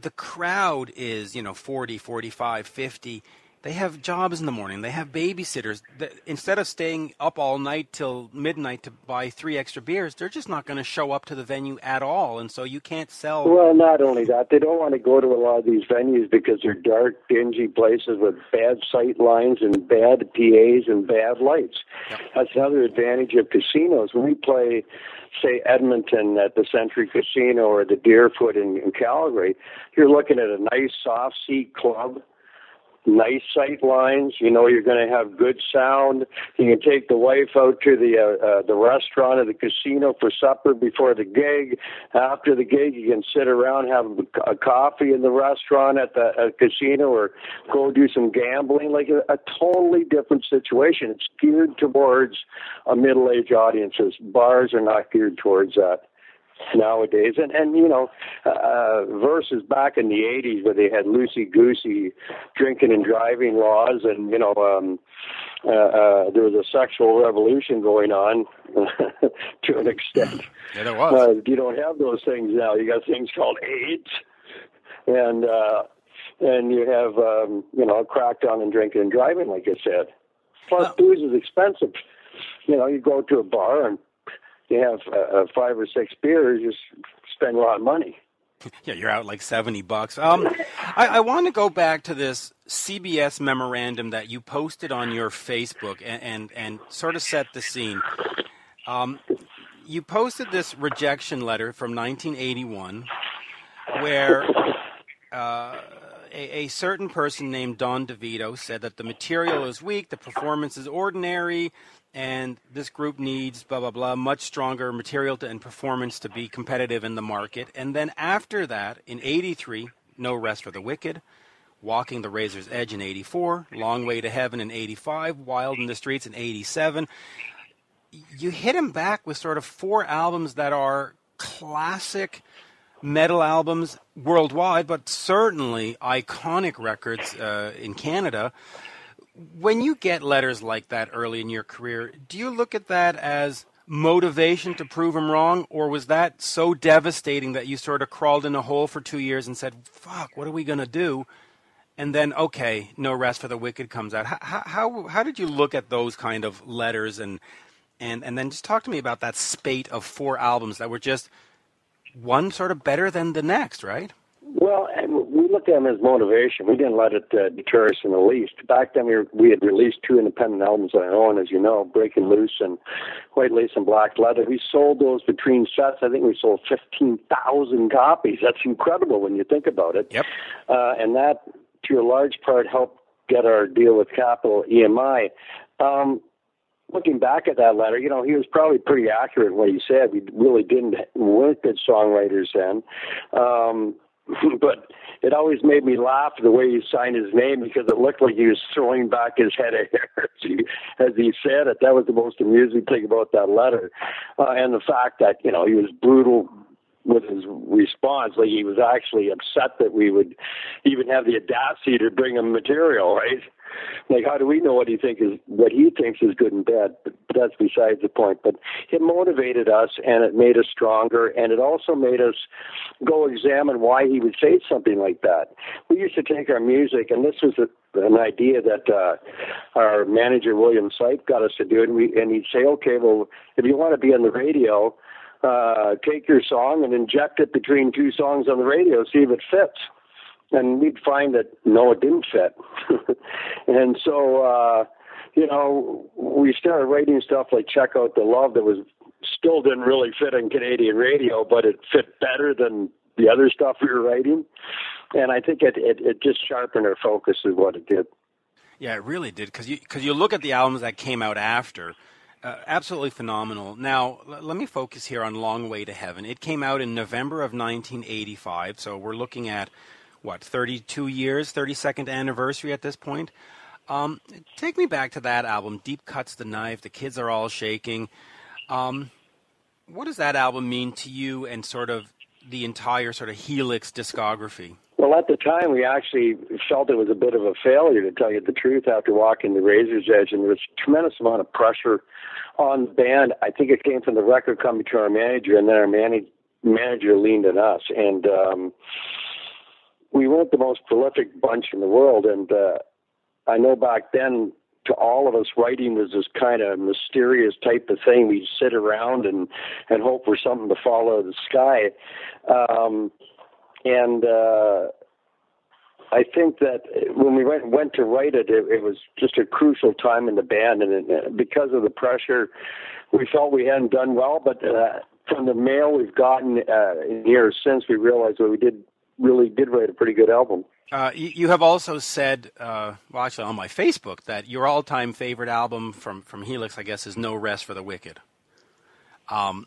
the crowd is, you know, 40, 45, 50 they have jobs in the morning. They have babysitters. Instead of staying up all night till midnight to buy three extra beers, they're just not going to show up to the venue at all, and so you can't sell. Well, not only that, they don't want to go to a lot of these venues because they're dark, dingy places with bad sight lines and bad PAs and bad lights. Yep. That's another advantage of casinos. When we play, say, Edmonton at the Century Casino or the Deerfoot in, in Calgary, you're looking at a nice soft seat club nice sight lines. You know you're going to have good sound. You can take the wife out to the uh, uh, the restaurant or the casino for supper before the gig. After the gig, you can sit around have a coffee in the restaurant at the uh, casino or go do some gambling. Like a, a totally different situation. It's geared towards a middle-aged audiences. Bars are not geared towards that nowadays. And and you know, uh, versus back in the '80s where they had loosey goosey drinking and driving laws, and you know, um, uh, uh, there was a sexual revolution going on [LAUGHS] to an extent. Yeah, there was. Uh, you don't have those things now. You got things called AIDS, and uh, and you have um, you know a crackdown on drinking and driving, like I said. Plus, booze is expensive. You know, you go to a bar and you have uh, uh, five or six beers, you spend a lot of money. [LAUGHS] Yeah, you're out like seventy bucks. Um, I, I want to go back to this CBS memorandum that you posted on your Facebook and and, and sort of set the scene. Um, you posted this rejection letter from 1981, where uh, a, a, certain person named Don DeVito said that the material is weak, the performance is ordinary, and this group needs blah blah blah much stronger material to, and performance to be competitive in the market. And then after that, in '83, No Rest for the Wicked, Walking the Razor's Edge in 84, Long Way to Heaven in 85, Wild in the Streets in 87. You hit him back with sort of four albums that are classic metal albums worldwide, but certainly iconic records uh, in Canada. When you get letters like that early in your career, do you look at that as motivation to prove them wrong, or was that so devastating that you sort of crawled in a hole for two years and said, "Fuck, what are we gonna do?" And then, okay, no rest for the wicked comes out. How, how how did you look at those kind of letters and and and then just talk to me about that spate of four albums that were just one sort of better than the next, right? Well, we looked at them as motivation. We didn't let it uh, deter us in the least. Back then, we, were, we had released two independent albums on our own, as you know, Breaking Loose and White Lace and Black Leather. We sold those between sets. I think we sold 15,000 copies. That's incredible when you think about it. Yep. Uh, and that, to a large part, helped get our deal with Capitol EMI. Um, looking back at that letter, you know, he was probably pretty accurate in what he said. We really didn't weren't good songwriters then. Um, [LAUGHS] but it always made me laugh the way he signed his name because it looked like he was throwing back his head of hair as he, as he said it. That was the most amusing thing about that letter, uh, and the fact that you know he was brutal with his response. Like he was actually upset that we would even have the audacity to bring him material, right? Like, how do we know what he think is what he thinks is good and bad? But that's besides the point. But it motivated us, and it made us stronger, and it also made us go examine why he would say something like that. We used to take our music, and this was a, an idea that uh, our manager William Seip got us to do, and we and he'd say, okay, well, if you want to be on the radio. Uh, take your song and inject it between two songs on the radio, see if it fits and we'd find that no, it didn't fit. [LAUGHS] and so, uh, you know, we started writing stuff like "Check Out the Love" that was still didn't really fit in Canadian radio, but it fit better than the other stuff we were writing. And I think it it, it just sharpened our focus, is what it did. Yeah, it really did because you because you look at the albums that came out after. Uh, absolutely phenomenal. Now, l- let me focus here on Long Way to Heaven. It came out in November of 1985, so we're looking at what 32 years, 32nd anniversary at this point. Um, take me back to that album, Deep Cuts the Knife. The kids are all shaking. Um, what does that album mean to you and sort of the entire sort of Helix discography? Well, at the time, we actually felt it was a bit of a failure, to tell you the truth, after walking the razor's edge, and there was a tremendous amount of pressure on the band. I think it came from the record company to our manager, and then our manage- manager leaned on us. And um, we weren't the most prolific bunch in the world, and uh, I know back then to all of us writing was this kind of mysterious type of thing. We'd sit around and and hope for something to fall out of the sky, um, and uh, I think that when we went went to write it, it, it was just a crucial time in the band, and it, because of the pressure, we felt we hadn't done well, but. Uh, from the mail we've gotten uh, in years since, we realized that we did really did write a pretty good album. Uh, you, you, have also said, uh, well, actually on my Facebook, that your all-time favorite album from from Helix, I guess, is "No Rest for the Wicked." Um,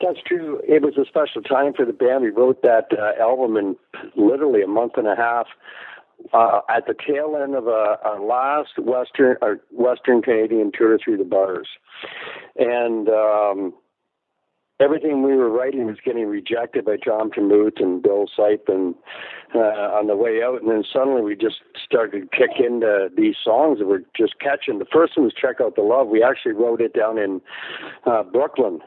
That's true. It was a special time for the band. We wrote that uh, album in literally a month and a half. Uh, at the tail end of a, a last Western or Western Canadian tour through the bars, and um, everything we were writing was getting rejected by John Truemuth and Bill Seip and uh, on the way out and then suddenly we just started to kick into these songs that were just catching. The first one was Check Out the Love. We actually wrote it down in uh, Brooklyn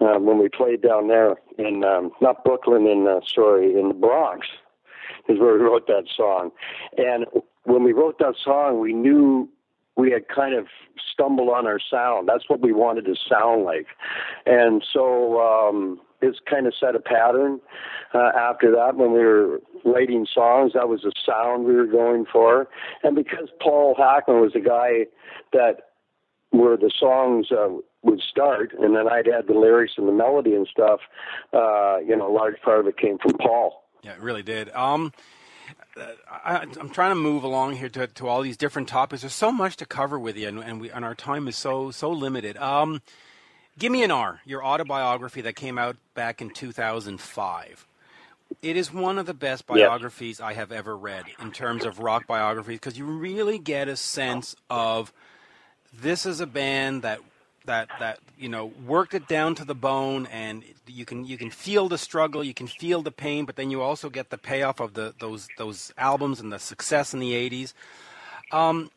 uh, when we played down there in um, not Brooklyn in uh, sorry in the Bronx is where we wrote that song. And when we wrote that song, we knew we had kind of stumbled on our sound. That's what we wanted to sound like. And so um, it's kind of set a pattern uh, after that when we were writing songs. That was the sound we were going for. And because Paul Hackman was the guy that where the songs uh, would start, and then I'd add the lyrics and the melody and stuff, uh, you know, a large part of it came from Paul. Yeah, it really did. Um, I, am trying to move along here to, to all these different topics. There's so much to cover with you, and, and we and our time is so so limited. Um, give me an R, your autobiography that came out back in 2005. It is one of the best biographies I have ever read in terms of rock biographies because you really get a sense of this is a band that that that you know worked it down to the bone and you can you can feel the struggle you can feel the pain but then you also get the payoff of the those those albums and the success in the 80s um,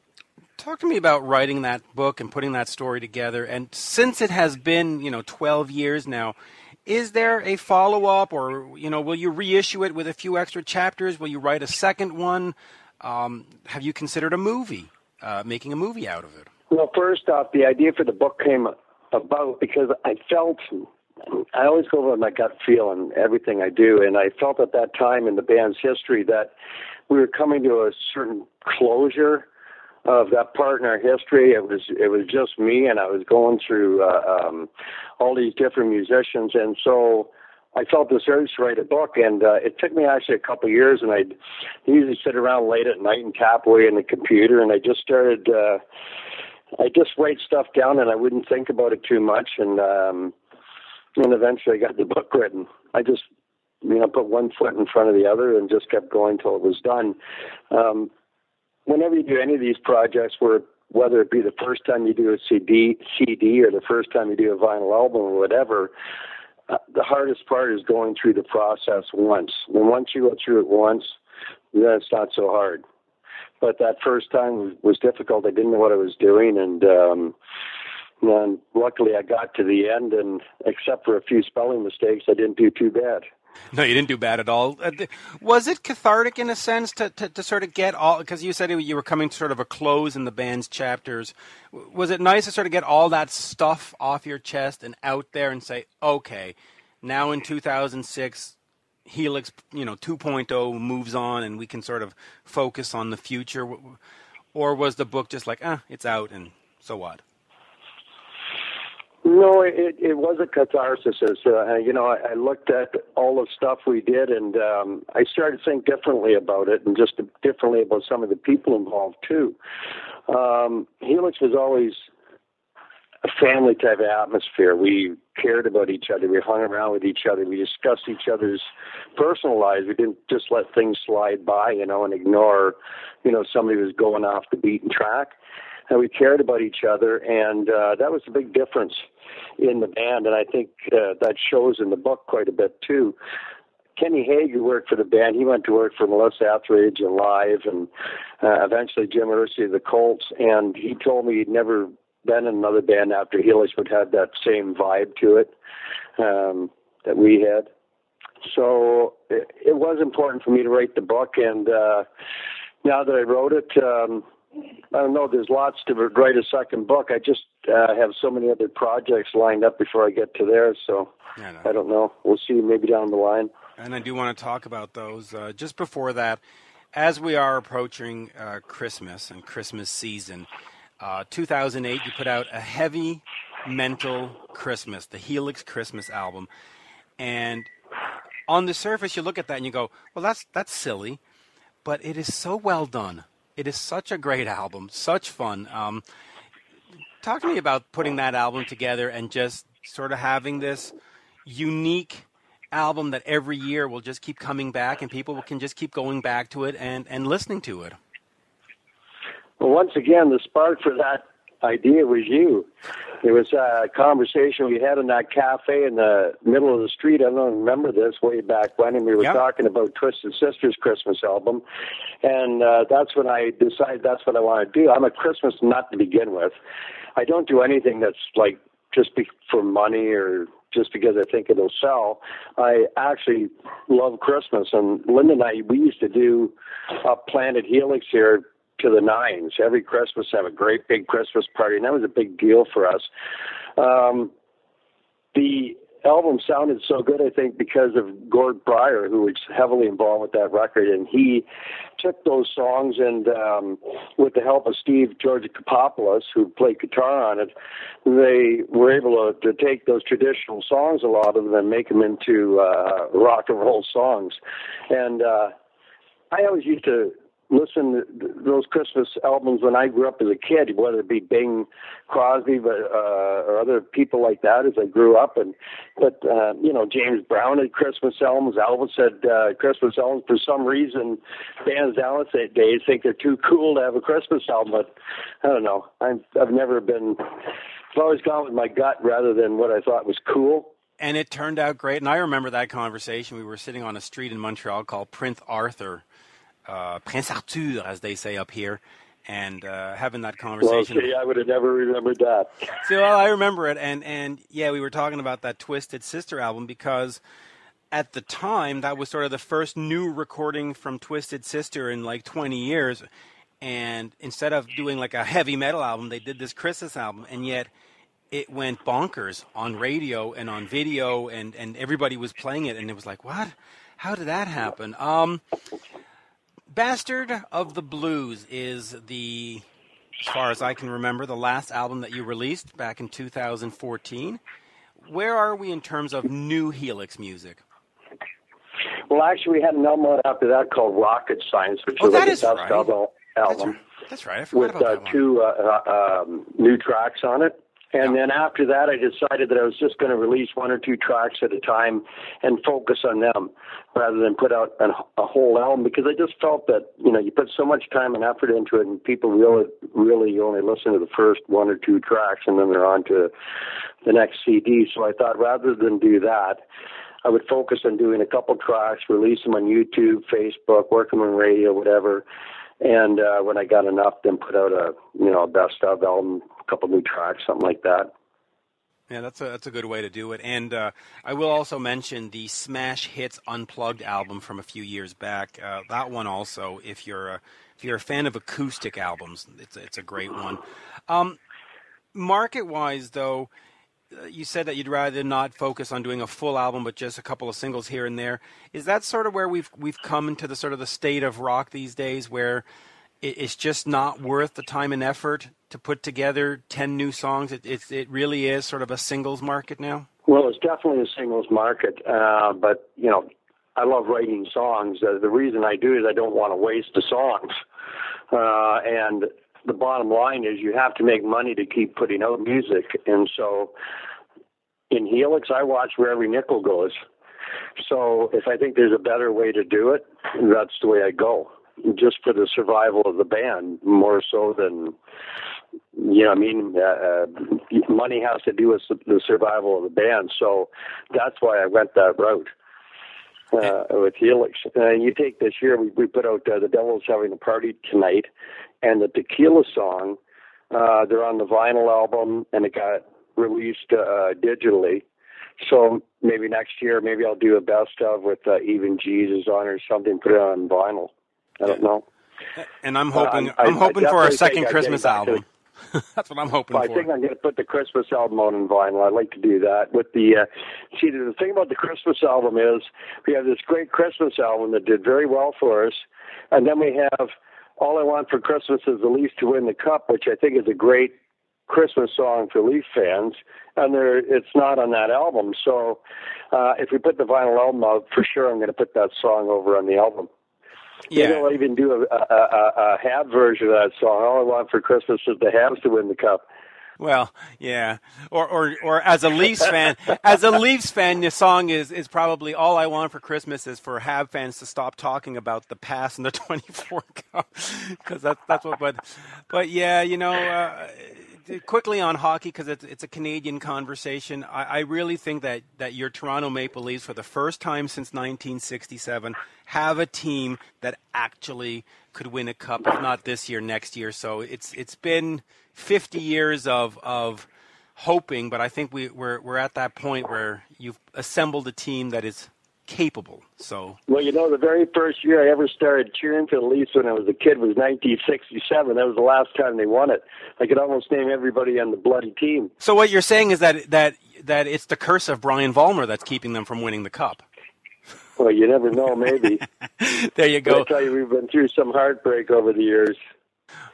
talk to me about writing that book and putting that story together and since it has been you know 12 years now is there a follow up or you know will you reissue it with a few extra chapters? Will you write a second one? Um, have you considered a movie uh, making a movie out of it well, first off, the idea for the book came about because I felt I always go with my gut feel in everything I do, and I felt at that time in the band's history that we were coming to a certain closure of that part in our history. It was it was just me, and I was going through uh, um, all these different musicians, and so I felt this urge to write a book, and uh, it took me actually a couple of years. And I'd usually sit around late at night and tap away in the computer, and I just started. Uh, I just write stuff down and I wouldn't think about it too much, and um, and eventually I got the [LAUGHS] book written. I just you know put one foot in front of the other and just kept going till it was done. Um, whenever you do any of these projects, where whether it be the first time you do a CD, CD or the first time you do a vinyl album or whatever, uh, the hardest part is going through the process once. And once you go through it once, then it's not so hard but that first time was difficult. I didn't know what I was doing, and um, and luckily I got to the end, and except for a few spelling mistakes, I didn't do too bad. No, you didn't do bad at all. Uh, was it cathartic in a sense to, to, to sort of get all, because you said you were coming to sort of a close in the band's chapters. Was it nice to sort of get all that stuff off your chest and out there and say, okay, now in 2006, Helix, you know, 2.0 moves on and we can sort of focus on the future? Or was the book just like, ah, it's out and so what? No, it it was a catharsis. Uh, you know, I, I looked at all the stuff we did, and um, I started to think differently about it, and just differently about some of the people involved too. Um, Helix was always a family type atmosphere. We cared about each other. We hung around with each other. We discussed each other's personal lives. We didn't just let things slide by, you know, and ignore, you know, somebody was going off the beaten track. And we cared about each other, and uh, that was a big difference in the band. And I think uh, that shows in the book quite a bit too. Kenny Hague, who worked for the band, he went to work for Melissa Etheridge and Live, and uh, eventually Jim Irsay of the Colts. And he told me he'd never in another band after Helix would have that same vibe to it um, that we had. So it, it, was important for me to write the book, and uh, now that I wrote it, um, I don't know. There's lots to write a second book. I just uh, have so many other projects lined up before I get to there, so yeah, no. I don't know. We'll see maybe down the line. And I do want to talk about those. Uh, just before that, as we are approaching uh, Christmas and Christmas season, uh, 2008, you put out a heavy mental Christmas, the Helix Christmas album, and on the surface, you look at that and you go, "Well, that's that's silly," but it is so well done. It is such a great album, such fun. Um, talk to me about putting that album together and just sort of having this unique album that every year will just keep coming back and people can just keep going back to it and, and listening to it. Well, once again, the spark for that idea was you. It was a conversation we had in that cafe in the middle of the street. I don't remember this way back when, and we were yep. talking about Twisted Sisters' Christmas album, and uh, that's when I decided that's what I want to do. I'm a Christmas nut to begin with. I don't do anything that's like just be, for money or just because I think it'll sell. I actually love Christmas, and Linda and I we used to do a Planet Helix here to the nines. Every Christmas, have a great big Christmas party, and that was a big deal for us. Um, the album sounded so good, I think, because of Gord Pryor, who was heavily involved with that record, and he took those songs and, um, with the help of Steve George Kapopoulos, who played guitar on it, they were able to, to take those traditional songs, a lot of them, and make them into uh, rock and roll songs. And uh, I always used to listen to those Christmas albums when I grew up as a kid, whether it be Bing Crosby, but uh, or other people like that as I grew up. And but uh, you know, James Brown had Christmas albums. Elvis had uh, Christmas albums. For some reason, bands nowadays think they're too cool to have a Christmas album. But I don't know. I've I've never been. I've always gone with my gut rather than what I thought was cool and it turned out great. And I remember that conversation. We were sitting on a street in Montreal called Prince Arthur, uh, Prince Arthur, as they say up here, and uh, having that conversation. Well, see, I would have never remembered that. [LAUGHS] So well, I remember it, and and yeah, we were talking about that Twisted Sister album because at the time that was sort of the first new recording from Twisted Sister in like 20 years, and instead of doing like a heavy metal album, they did this Christmas album, and yet it went bonkers on radio and on video, and and everybody was playing it, and it was like, what? How did that happen? Um, Bastard of the Blues is the, as far as I can remember, the last album that you released back in 2014. Where are we in terms of new Helix music? Well, actually, we had an album after that called Rocket Science, which oh, was like a best right. album. That's right. That's right. I forgot with about uh, that one. two uh, uh, um, new tracks on it. And then after that, I decided that I was just going to release one or two tracks at a time and focus on them rather than put out an, a whole album because I just felt that, you know, you put so much time and effort into it and people really, really only listen to the first one or two tracks and then they're on to the next CD. So I thought rather than do that, I would focus on doing a couple tracks, release them on YouTube, Facebook, work them on radio, whatever. And uh, when I got enough, then put out a you know a best of album, a couple new tracks, something like that. Yeah, that's a that's a good way to do it. And uh, I will also mention the Smash Hits Unplugged album from a few years back. Uh, that one also, if you're a, if you're a fan of acoustic albums, it's it's a great one. Um, market wise, though, you said that you'd rather not focus on doing a full album, but just a couple of singles here and there. Is that sort of where we've we've come into the sort of the state of rock these days, where it, it's just not worth the time and effort to put together ten new songs? It it, it really is sort of a singles market now. Well, it's definitely a singles market, uh, but you know, I love writing songs. Uh, the reason I do is I don't want to waste the songs, uh, and the bottom line is you have to make money to keep putting out music, and so in Helix, I watch where every nickel goes. So if I think there's a better way to do it, that's the way I go. Just for the survival of the band, more so than you know. I mean, uh, money has to do with the survival of the band. So that's why I went that route uh, with Helix. Uh, you take this year, we, we put out uh, The Devil's Having a Party Tonight and the Tequila song. Uh, they're on the vinyl album, and it got released uh, digitally. So maybe next year, maybe I'll do a best of with uh, even Jesus on or something. Put it on vinyl. I don't know. And I'm hoping Uh, I- I'm I hoping for a second Christmas album. [LAUGHS] That's what I'm hoping Well, I think I'm going to put the Christmas album on in vinyl. I'd like to do that. With the uh, see, the thing about the Christmas album is we have this great Christmas album that did very well for us, and then we have All I Want for Christmas is the Leafs to win the cup, which I think is a great Christmas song for Leaf fans, and there it's not on that album. So uh, if we put the vinyl album out, for sure I'm going to put that song over on the album. Yeah, I'll even do a, a, a, a Hab version of that song. All I want for Christmas is the Habs to win the cup. Well, yeah, or or or as a Leafs fan, [LAUGHS] as a Leafs fan, the song is is probably all I want for Christmas is for Hab fans to stop talking about the past and the [LAUGHS] 24 Cup because that's that's what. But but yeah, you know, uh, Uh, quickly on hockey because it's it's a Canadian conversation. I, I really think that that your Toronto Maple Leafs, for the first time since 1967, have a team that actually could win a cup, if not this year, next year. So it's it's been 50 years of of hoping, but I think we, we're we're at that point where you've assembled a team that is capable. So Well, you know, the very first year I ever started cheering for the Leafs when I was a kid was 1967. That was the last time they won it. I could almost name everybody on the bloody team. so what you're saying is that that that it's the curse of Brian Vollmer that's keeping them from winning the cup. Well, you never know, maybe. [LAUGHS] There you go. I tell you, we've been through some heartbreak over the years.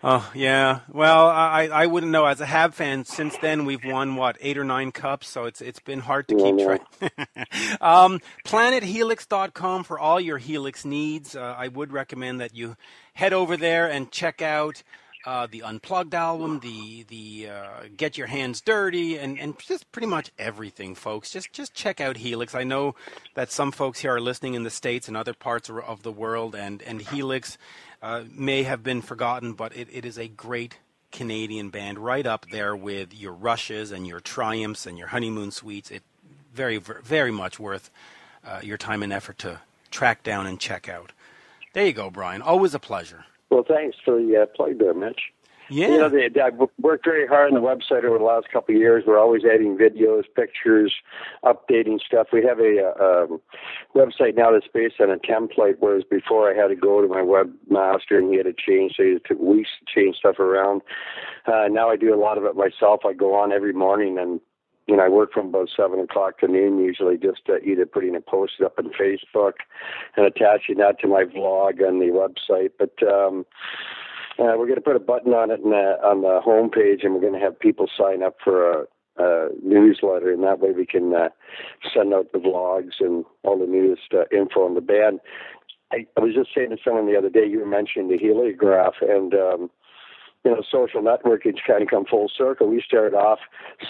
Oh yeah. Well, I I wouldn't know. As a Hab fan, since then we've won what eight or nine cups, so it's it's been hard to keep track. [LAUGHS] um, PlanetHelix.com for all your Helix needs. Uh, I would recommend that you head over there and check out uh, the Unplugged album, the the uh, Get Your Hands Dirty, and, and just pretty much everything, folks. Just just check out Helix. I know that some folks here are listening in the states and other parts of the world, and and Helix uh, may have been forgotten, but it, it is a great Canadian band, right up there with your Rushes and your Triumphs and your Honeymoon Suites. It very very much worth uh, your time and effort to track down and check out. There you go, Brian. Always a pleasure. Well, thanks for the uh, plug there, Mitch. Yeah. You know, they, I've worked very hard on the website over the last couple of years. We're always adding videos, pictures, updating stuff. We have a uh, um, website now that's based on a template, whereas before I had to go to my webmaster and he had to change, so it took weeks to change stuff around. Uh, now I do a lot of it myself. I go on every morning and you know, I work from about seven o'clock to noon usually, just uh, either putting a post up on Facebook and attaching that to my vlog on the website. But um, uh, we're going to put a button on it in the, on the home page, and we're going to have people sign up for a, a newsletter, and that way we can uh, send out the vlogs and all the newest uh, info on the band. I, I was just saying to someone the other day, you were mentioning the heliograph, and um, you know, social networking kind of come full circle. We started off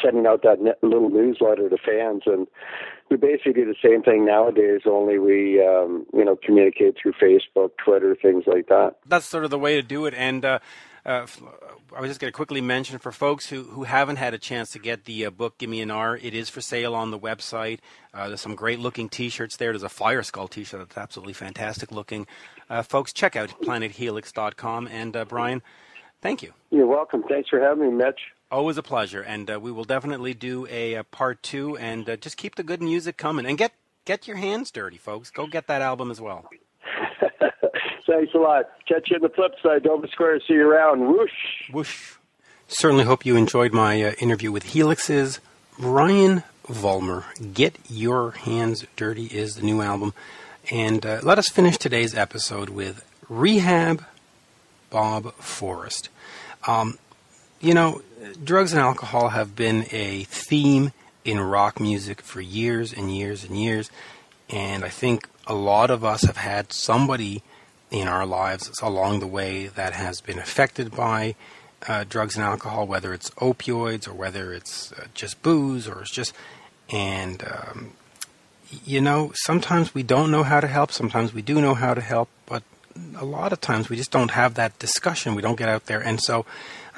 sending out that little newsletter to fans, and we basically do the same thing nowadays. Only we, um, you know, communicate through Facebook, Twitter, things like that. That's sort of the way to do it. And uh, uh, I was just going to quickly mention for folks who, who haven't had a chance to get the uh, book "Give Me an R," it is for sale on the website. Uh, there's some great looking T-shirts there. There's a Fire Skull T-shirt that's absolutely fantastic looking. Uh, folks, check out PlanetHelix.com. And uh, Brian. Thank you. You're welcome. Thanks for having me, Mitch. Always a pleasure, and uh, we will definitely do a, a part two, and uh, just keep the good music coming, and get get your hands dirty, folks. Go get that album as well. [LAUGHS] Thanks a lot. Catch you on the flip side. Dover Square. See you around. Whoosh. Whoosh. Certainly hope you enjoyed my uh, interview with Helix's Brian Vollmer. Get Your Hands Dirty is the new album. And uh, let us finish today's episode with Rehab Bob Forrest. Um, you know, drugs and alcohol have been a theme in rock music for years and years and years. And I think a lot of us have had somebody in our lives along the way that has been affected by uh, drugs and alcohol, whether it's opioids or whether it's uh, just booze or it's just. And, um, you know, sometimes we don't know how to help, sometimes we do know how to help, but a lot of times we just don't have that discussion. We don't get out there, and so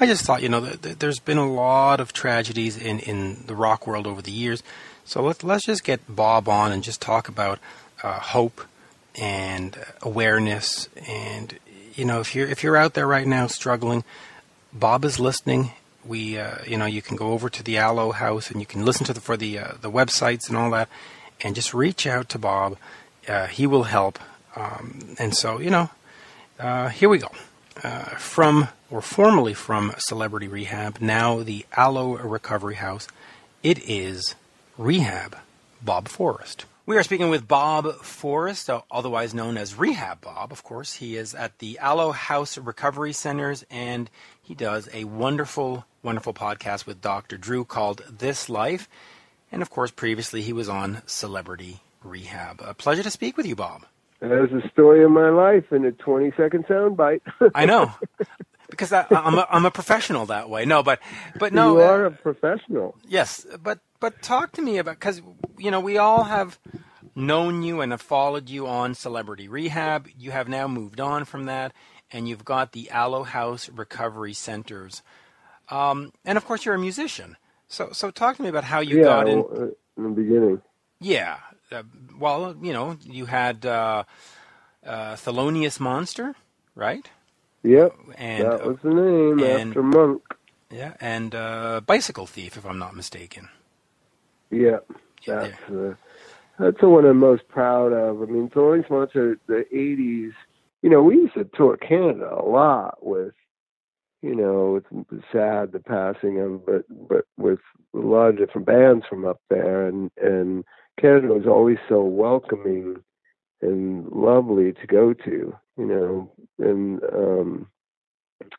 I just thought, you know, th- th- there's been a lot of tragedies in in the rock world over the years. So let's let's just get Bob on and just talk about uh, hope and awareness. And you know, if you're if you're out there right now struggling, Bob is listening. We, uh, you know, you can go over to the Alo House and you can listen to the for the uh, the websites and all that, and just reach out to Bob. Uh, he will help. Um, and so, you know, uh, here we go. Uh, from, or formerly from Celebrity Rehab, now the Alo Recovery House, it is Rehab Bob Forrest. We are speaking with Bob Forrest, uh, otherwise known as Rehab Bob. Of course, he is at the Alo House Recovery Centers, and he does a wonderful, wonderful podcast with Dr. Drew called This Life. And of course, previously he was on Celebrity Rehab. A pleasure to speak with you, Bob. That was the story of my life in a 20 second soundbite. [LAUGHS] I know. Because I, am a, I'm a professional that way. No, but but no. You are uh, a professional. Yes, but but talk to me about because you know we all have known you and have followed you on Celebrity Rehab. You have now moved on from that, and you've got the Alo House Recovery Centers, um, and of course you're a musician. So so talk to me about how you yeah, got in. Well, uh, in the beginning. Yeah, uh, well, you know, you had uh, uh, Thelonious Monster, right? Yep. And, that was the name and, after Monk. Yeah, and uh, Bicycle Thief, if I'm not mistaken. Yeah, that's uh, that's the one I'm most proud of. I mean, Thelonious Monster, the '80s. You know, we used to tour Canada a lot with you know, it's sad the passing of, but but with a lot of different bands from up there, and and Canada was always so welcoming and lovely to go to, you know, and um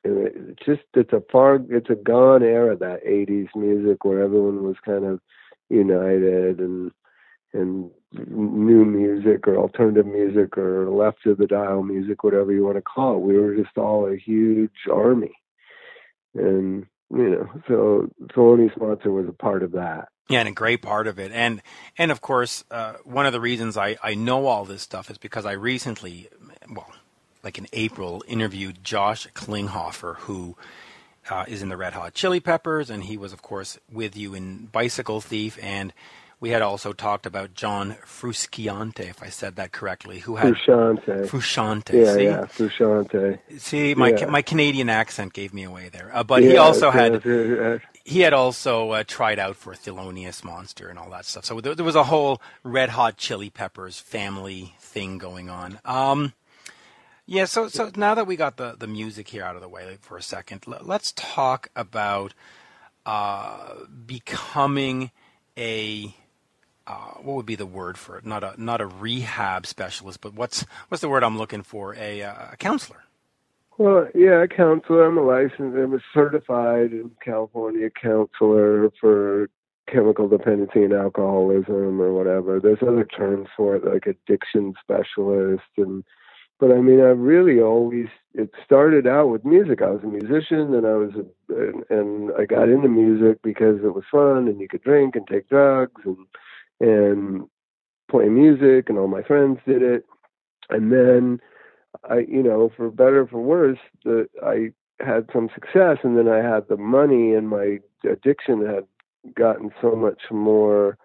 it's just it's a far it's a gone era that 80s music where everyone was kind of united and and new music or alternative music or left of the dial music whatever you want to call it. We were just all a huge army. And you know so Thelonious Monster was a part of that yeah, and a great part of it, and and of course, uh, one of the reasons I, I know all this stuff is because I recently, well, like in April, interviewed Josh Klinghoffer, who uh, is in the Red Hot Chili Peppers, and he was, of course, with you in Bicycle Thief, and we had also talked about John Frusciante, if I said that correctly, who had Frusciante. Frusciante. Yeah, see? yeah, Frusciante. See, my Yeah. my Canadian accent gave me away there, uh, but Yeah, he also had yeah, he had also uh, tried out for Thelonious Monster and all that stuff. So there, there was a whole Red Hot Chili Peppers family thing going on. Um, yeah, so so now that we got the, the music here out of the way for a second, l- let's talk about uh, becoming a uh, what would be the word for it? Not a not a rehab specialist, but what's what's the word I'm looking for? A, uh, a counselor. Well, yeah, a counselor. I'm a licensed, I'm a certified in California counselor for chemical dependency and alcoholism or whatever. There's other terms for it, like addiction specialist. And, but I mean, I really always, it started out with music. I was a musician and I was, a, and, and I got into music because it was fun and you could drink and take drugs and, and play music and all my friends did it. And then, I, you know, for better or for worse, the I had some success, and then I had the money, and my addiction had gotten so much more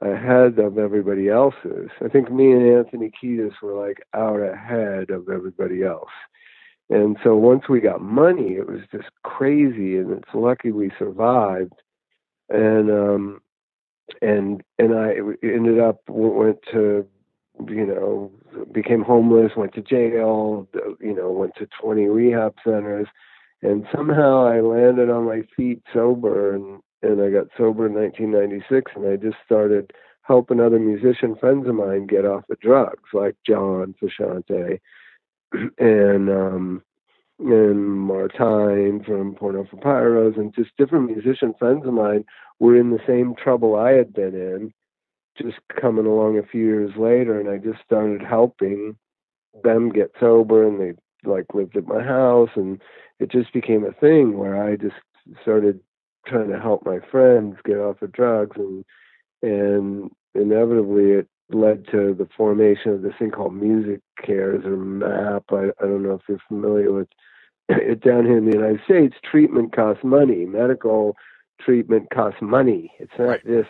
ahead of everybody else's. I think me and Anthony Kiedis were like out ahead of everybody else. And so once we got money, it was just crazy, and it's lucky we survived. And um, and and I ended up went to you know, became homeless, went to jail, you know, went to 20 rehab centers, and somehow I landed on my feet sober, and and I got sober in 1996, and I just started helping other musician friends of mine get off the drugs, like John Frusciante, [CLEARS THROAT] and um, and Martyn from Porno for Pyros, and just different musician friends of mine were in the same trouble I had been in just coming along a few years later and I just started helping them get sober and they like lived at my house and it just became a thing where I just started trying to help my friends get off of drugs and and inevitably it led to the formation of this thing called music cares or map I, I don't know if you're familiar with it [COUGHS] down here in the United States treatment costs money medical treatment costs money it's not Right. just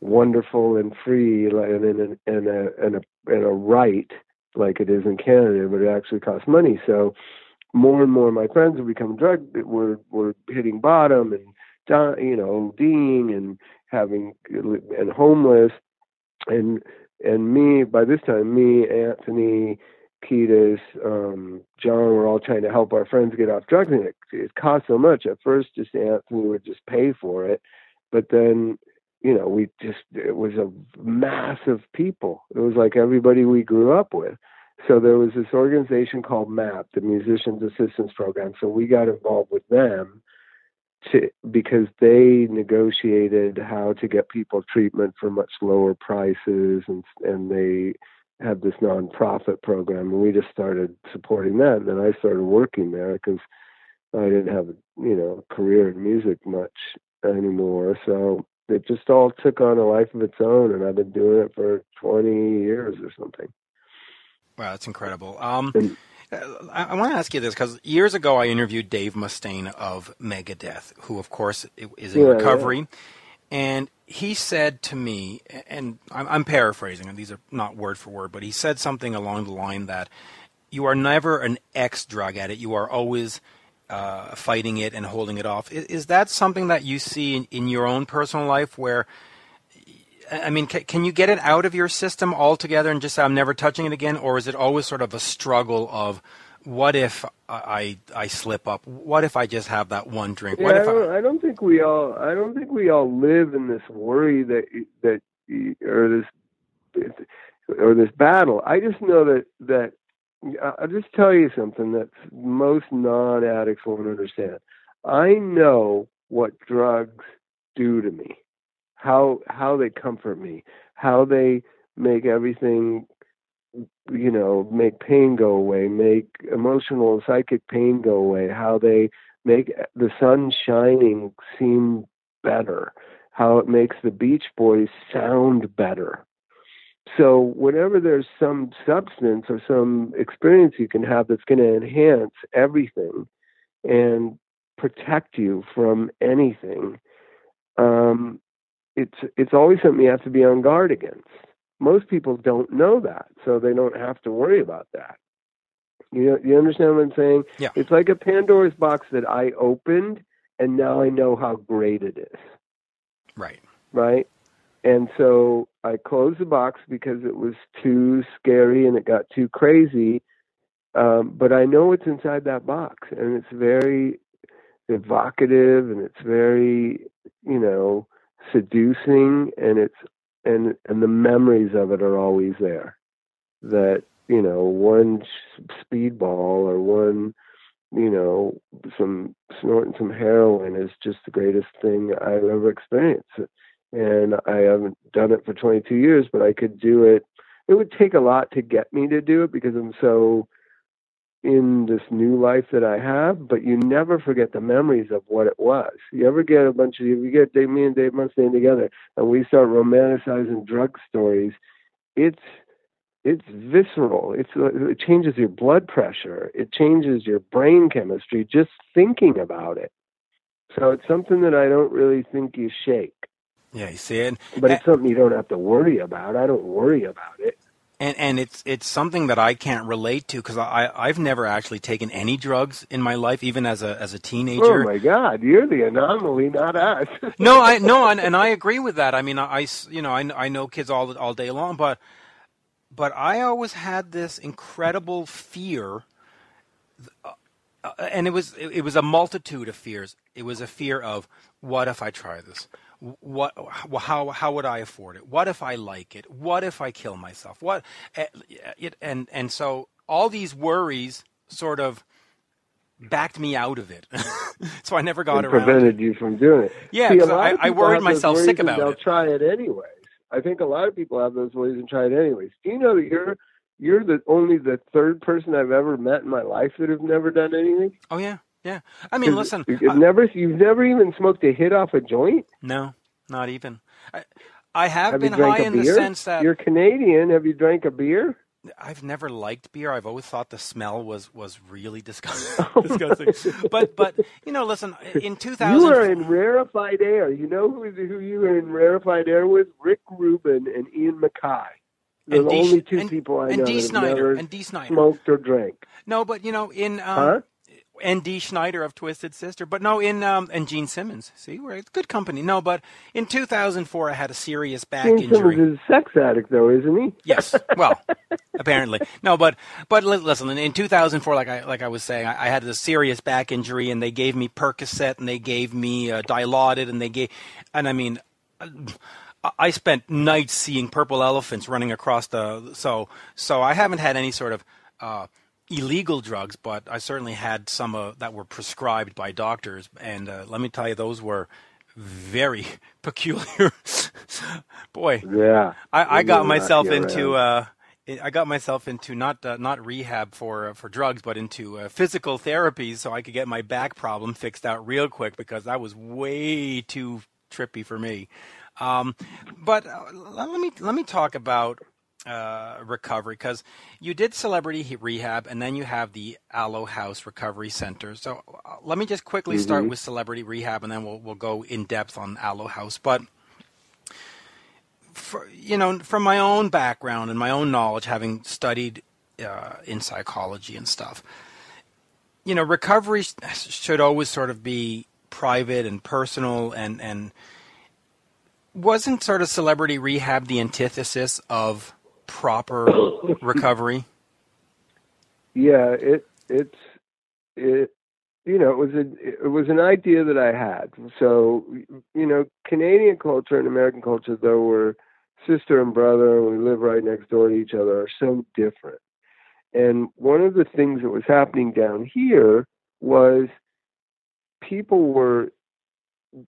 wonderful and free like, and and and a and a and a right like it is in Canada, but it actually costs money. So more and more of my friends were becoming drug were were hitting bottom and you know ODing and having and homeless and and me by this time me Anthony Kiedis, um, John were all trying to help our friends get off drugs and it, it cost so much. At first just Anthony would just pay for it. But then you know, we just, it was a mass of people. It was like everybody we grew up with. So there was this organization called MAP, the Musicians Assistance Program. So we got involved with them to, because they negotiated how to get people treatment for much lower prices and, and they had this nonprofit program and we just started supporting that. And then I started working there because I didn't have, you know, a career in music much anymore. So it just all took on a life of its own and I've been doing it for 20 years or something. Wow, that's incredible. Um, And- I, I want to ask you this because years ago I interviewed Dave Mustaine of Megadeth, who of course is in Yeah, recovery, and he said to me, and I'm, I'm paraphrasing, and these are not word for word, but he said something along the line that you are never an ex drug addict; you are always uh, fighting it and holding it off. Is, is that something that you see in, in your own personal life where? I mean, can, can you get it out of your system altogether and just say, I'm never touching it again? Or is it always sort of a struggle of, what if I, I, I slip up? What if I just have that one drink? Yeah, What I don't, I don't think we all. I don't think we all live in this worry that that or this or this battle. I just know that that I'll just tell you something that most non-addicts won't understand. I know what drugs do to me, how how they comfort me, how they make everything, you know, make pain go away, make emotional, psychic pain go away, how they make the sun shining seem better, how it makes the Beach Boys sound better. So, whenever there's some substance or some experience you can have that's going to enhance everything and protect you from anything, um, it's it's always something you have to be on guard against. Most people don't know that, so they don't have to worry about that. You you understand what I'm saying? Yeah. It's like a Pandora's box that I opened, and now I know how great it is. Right. Right. And so I closed the box because it was too scary and it got too crazy. Um, but I know what's inside that box, and it's very evocative, and it's very, you know, seducing, and it's and and the memories of it are always there. That you know, one speedball or one, you know, some snorting some heroin is just the greatest thing I've ever experienced. And I haven't done it for 22 years, but I could do it. It would take a lot to get me to do it because I'm so in this new life that I have, but you never forget the memories of what it was. You ever get a bunch of you get Dave, me and Dave Mustaine together, and we start romanticizing drug stories. It's it's visceral. It's it changes your blood pressure. It changes your brain chemistry just thinking about it. So it's something that I don't really think you shake. Yeah, you see it, but it's something you don't have to worry about. I don't worry about it and and it's it's something that I can't relate to because I I've never actually taken any drugs in my life, even as a as a teenager. Oh my God, you're the anomaly, not us. [LAUGHS] no, I no, and, and I agree with that. I mean, I you know I I know kids all all day long, but but I always had this incredible fear. Uh, and it was it was a multitude of fears. It was a fear of what if I try this? What how how would I afford it? What if I like it? What if I kill myself? What eh, and and so all these worries sort of backed me out of it. [LAUGHS] so I never got it around. Prevented you from doing it. Yeah, because I, I worried myself sick about they'll it. They'll try it anyways. I think a lot of people have those worries and try it anyways. Do you know that you're you're the only the third person I've ever met in my life that have never done anything? Oh yeah. Yeah, I mean, listen. You've uh, never, you've never even smoked a hit off a joint. No, not even. I, I have, have been high in the sense that you're Canadian. Have you drank a beer? I've never liked beer. I've always thought the smell was was really [LAUGHS] disgusting. [LAUGHS] disgusting. but but you know, listen. In 2000, [LAUGHS] you are in rarefied air. You know who who you were in rarefied air with? Rick Rubin and Ian MacKaye. They're the only two and, people I and know D. never and Dee Snider. smoked or drank. No, but you know, in um, huh? And Dee Snider of Twisted Sister. But no, in um, and Gene Simmons. See, we're good company. No, but in 2004, I had a serious back Gene injury. Simmons is a sex addict, though, isn't he? yes. Well, apparently, no. But but listen, in 2004, like I like I was saying, I, I had a serious back injury, and they gave me Percocet, and they gave me uh, Dilaudid, and they gave, and I mean. I spent nights seeing purple elephants running across the so so I haven't had any sort of uh, illegal drugs, but I certainly had some uh, that were prescribed by doctors, and uh, let me tell you, those were very [LAUGHS] peculiar. [LAUGHS] Boy, yeah, I, I got myself into. Uh, I got myself into not uh, not rehab for uh, for drugs, but into uh, physical therapy, so I could get my back problem fixed out real quick because that was way too trippy for me. Um, but uh, let me let me talk about uh, recovery because you did celebrity rehab and then you have the Alo House Recovery Center. So uh, let me just quickly mm-hmm. start with celebrity rehab and then we'll we'll go in depth on Alo House. But for, you know, from my own background and my own knowledge, having studied uh, in psychology and stuff, you know, recovery should always sort of be private and personal and and wasn't sort of celebrity rehab the antithesis of proper [COUGHS] recovery? Yeah, it it's it you know it was a it was an idea that I had. So you know, Canadian culture and American culture though were sister and brother, and we live right next door to each other, are so different. And one of the things that was happening down here was people were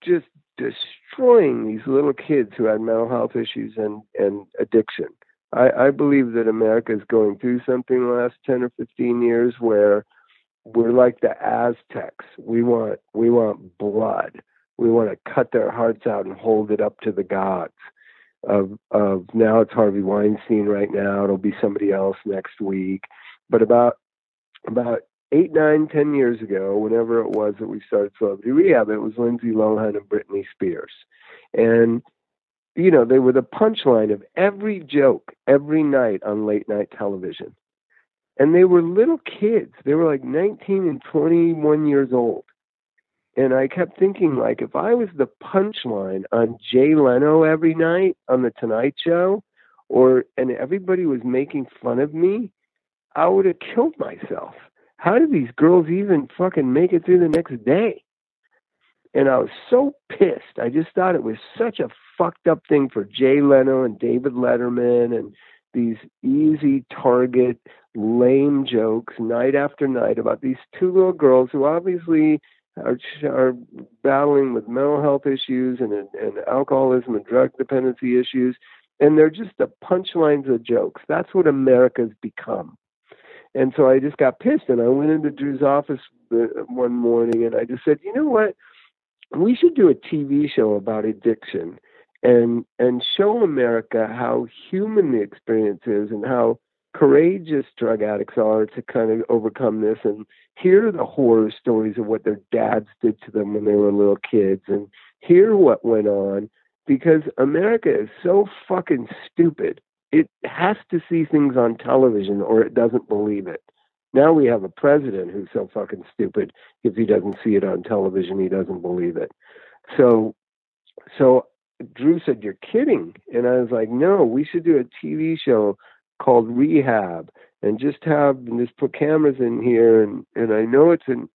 just destroying these little kids who had mental health issues and, and addiction. I, I believe that America is going through something the last 10 or 15 years where we're like the Aztecs. We want we want blood. We want to cut their hearts out and hold it up to the gods. Of of now it's Harvey Weinstein right now. It'll be somebody else next week. But about about eight, nine, ten years ago, whenever it was that we started Celebrity Rehab, it was Lindsay Lohan and Britney Spears. And, you know, they were the punchline of every joke every night on late night television. And they were little kids. They were like 19 and 21 years old. And I kept thinking, like, if I was the punchline on Jay Leno every night on The Tonight Show, or and everybody was making fun of me, I would have killed myself how do these girls even fucking make it through the next day? And I was so pissed. I just thought it was such a fucked up thing for Jay Leno and David Letterman and these easy target, lame jokes night after night about these two little girls who obviously are, are battling with mental health issues and, and alcoholism and drug dependency issues. And they're just the punchlines of jokes. That's what America's become. And so I just got pissed and I went into Drew's office uh, one morning and I just said, you know what? We should do a TV show about addiction and and show America how human the experience is and how courageous drug addicts are to kind of overcome this and hear the horror stories of what their dads did to them when they were little kids and hear what went on because America is so fucking stupid it has to see things on television or it doesn't believe it. Now we have a president who's so fucking stupid. If he doesn't see it on television, he doesn't believe it. So, so Drew said, "You're kidding," and I was like, "No, we should do a TV show called Rehab and just have and just put cameras in here and and I know it's an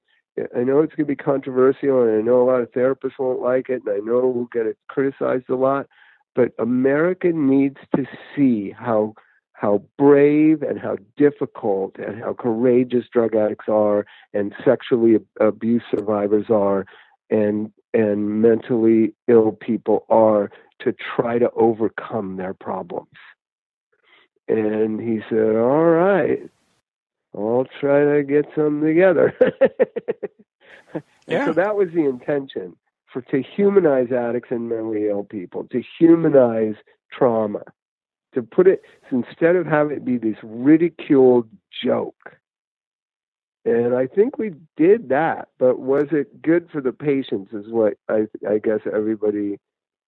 I know it's going to be controversial, and I know a lot of therapists won't like it, and I know we'll get it criticized a lot but America needs to see how how brave and how difficult and how courageous drug addicts are and sexually abuse survivors are and and mentally ill people are to try to overcome their problems. And he said, "All right, I'll try to get some together." [LAUGHS] yeah. so that was the intention for to humanize addicts and mentally ill people, to humanize trauma, to put it instead of having it be this ridiculed joke. And I think we did that, but was it good for the patients? Is what I I guess everybody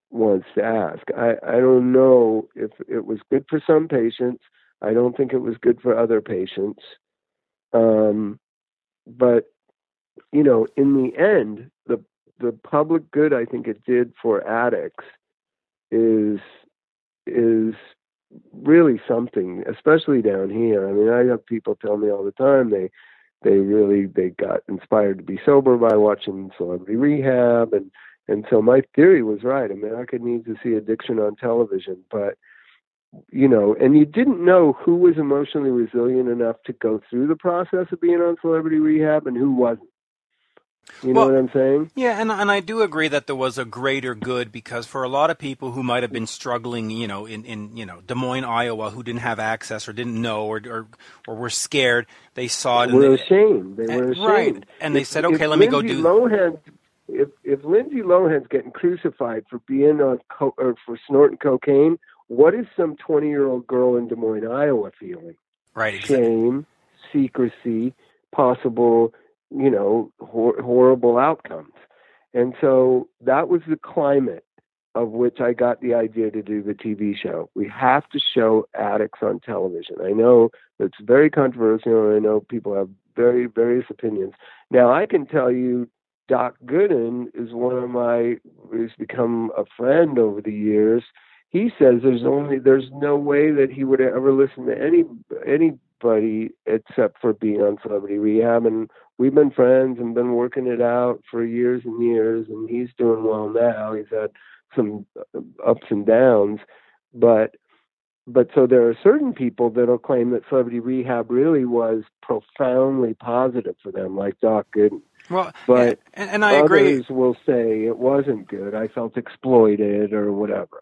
wants to ask. I I don't know if it was good for some patients. I don't think it was good for other patients. Um, but you know, in the end, the the public good I think it did for addicts is is really something, especially down here. I mean, I have people tell me all the time they they really they got inspired to be sober by watching Celebrity Rehab and and so my theory was right. America needs to see addiction on television, but you know, and you didn't know who was emotionally resilient enough to go through the process of being on Celebrity Rehab and who wasn't. You well, know what I'm saying? Yeah, and and I do agree that there was a greater good because for a lot of people who might have been struggling, you know, in, in you know Des Moines, Iowa, who didn't have access or didn't know or or, or were scared, they saw it. They were they, ashamed. They eh, were ashamed. Right, and they said, "Okay, let me go do." Lohan, if if Lindsay Lohan's getting crucified for being on co- or for snorting cocaine, what is some 20 year old girl in Des Moines, Iowa feeling? Right. Exactly. Shame, secrecy, possible you know, hor- horrible outcomes. And so that was the climate of which I got the idea to do the TV show. We have to show addicts on television. I know it's very controversial, I know people have very various opinions. Now, I can tell you, Doc Gooden is one of my, who's become a friend over the years. He says there's only there's no way that he would ever listen to any any anybody except for being on Celebrity Rehab, and we've been friends and been working it out for years and years and he's doing well now he's had some ups and downs but but so there are certain people that'll claim that celebrity rehab really was profoundly positive for them, like Doc Gooden. Well, but and, and I others agree. will say it wasn't good. I felt exploited or whatever.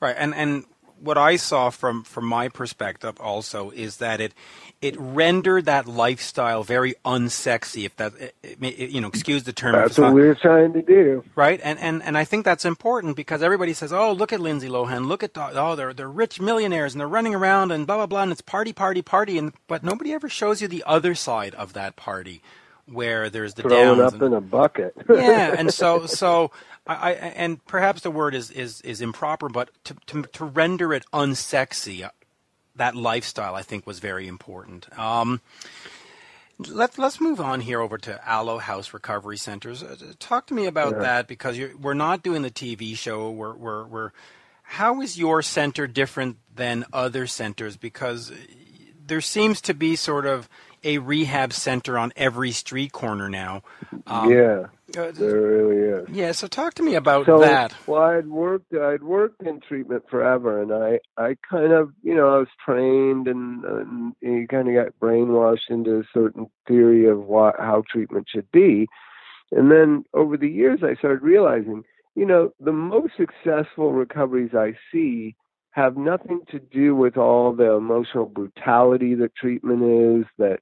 Right, and and what I saw from from my perspective also is that it it rendered that lifestyle very unsexy. If that eh, eh, it, it, eh, you know, excuse the term. That's what not, we were trying to do. Right, and and and I think that's important because everybody says, "Oh, look at Lindsay Lohan, look at oh, they're they're rich millionaires and they're running around and blah blah blah, and it's party party party." And but nobody ever shows you the other side of that party where there's the Throwing downs up and, in a bucket. yeah, and so [LAUGHS] so I, I, and perhaps the word is is is improper, but to to, to render it unsexy, uh, that lifestyle I think was very important. Um, let, let's move on here over to Alo House Recovery Centers. Uh, talk to me about Yeah. that because you're, we're not doing the TV show. We're, we're, we're, how is your center different than other centers? Because there seems to be sort of a rehab center on every street corner now. Um, yeah, uh, there really is. yeah, so talk to me about so, that. Well, I'd worked I'd worked in treatment forever, and I I kind of you know I was trained and, and you kind of got brainwashed into a certain theory of what how treatment should be, and then over the years I started realizing you know the most successful recoveries I see have nothing to do with all the emotional brutality that treatment is that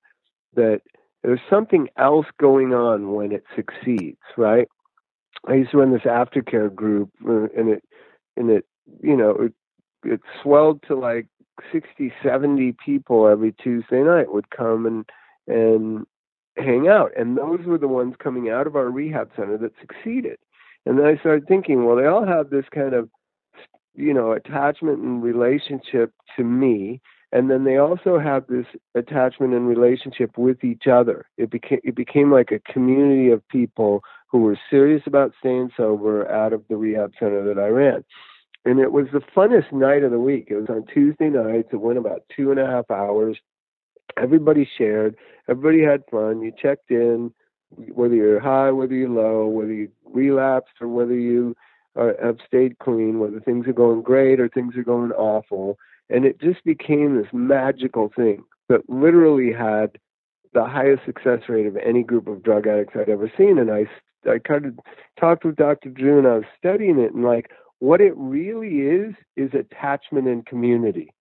that there's something else going on when it succeeds right I used to run this aftercare group, uh, and it, and it, you know, it, it swelled to like 60, 70 people every Tuesday night would come and and hang out, and those were the ones coming out of our rehab center that succeeded. And then I started thinking, well, they all have this kind of, you know, attachment and relationship to me, and then they also have this attachment and relationship with each other. It became it became like a community of people who were serious about staying sober out of the rehab center that I ran. And it was the funnest night of the week. It was on Tuesday nights. It went about two and a half hours. Everybody shared. Everybody had fun. You checked in, whether you're high, whether you're low, whether you relapsed or whether you uh, have stayed clean, whether things are going great or things are going awful. And it just became this magical thing that literally had the highest success rate of any group of drug addicts I'd ever seen. And I, I kind of talked with Dr. Drew and I was studying it and like what it really is is attachment and community.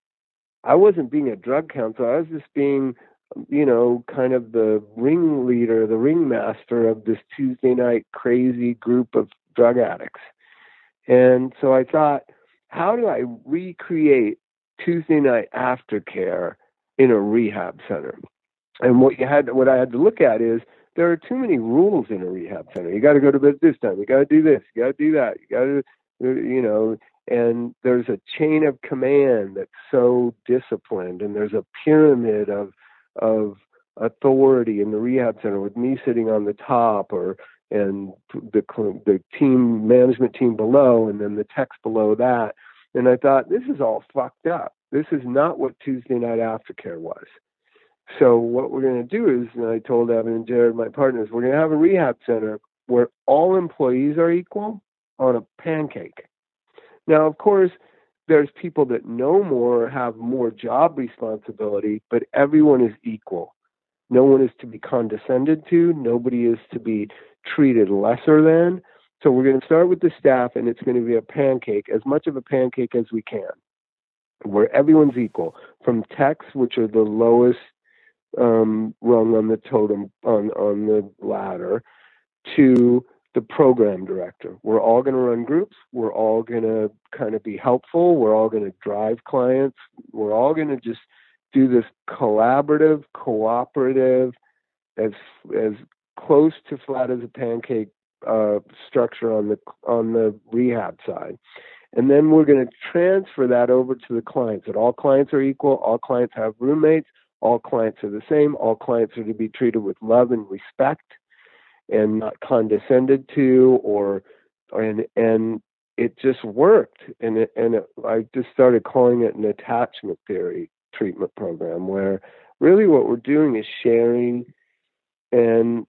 I wasn't being a drug counselor. I was just being, you know, kind of the ringleader, the ringmaster of this Tuesday night crazy group of drug addicts. And so I thought, how do I recreate Tuesday night aftercare in a rehab center? And what you had, what I had to look at is there are too many rules in a rehab center. You got to go to bed this time. You got to do this. You got to do that. You got to, you know, and there's a chain of command that's so disciplined, and there's a pyramid of of authority in the rehab center with me sitting on the top, or and the the team management team below, and then the techs below that. And I thought this is all fucked up. This is not what Tuesday night aftercare was. So what we're going to do is, and I told Evan and Jared, my partners, we're going to have a rehab center where all employees are equal on a pancake. Now, of course, there's people that know more, have more job responsibility, but everyone is equal. No one is to be condescended to. Nobody is to be treated lesser than. So we're going to start with the staff, and it's going to be a pancake, as much of a pancake as we can, where everyone's equal, from techs, which are the lowest um, rung on the totem on on the ladder, to the program director. We're all going to run groups. We're all going to kind of be helpful. We're all going to drive clients. We're all going to just do this collaborative, cooperative, as as close to flat as a pancake uh, structure on the on the rehab side. And then we're going to transfer that over to the clients. That all clients are equal. All clients have roommates. All clients are the same. All clients are to be treated with love and respect and not condescended to or and and it just worked and it, and it, I just started calling it an attachment theory treatment program where really what we're doing is sharing and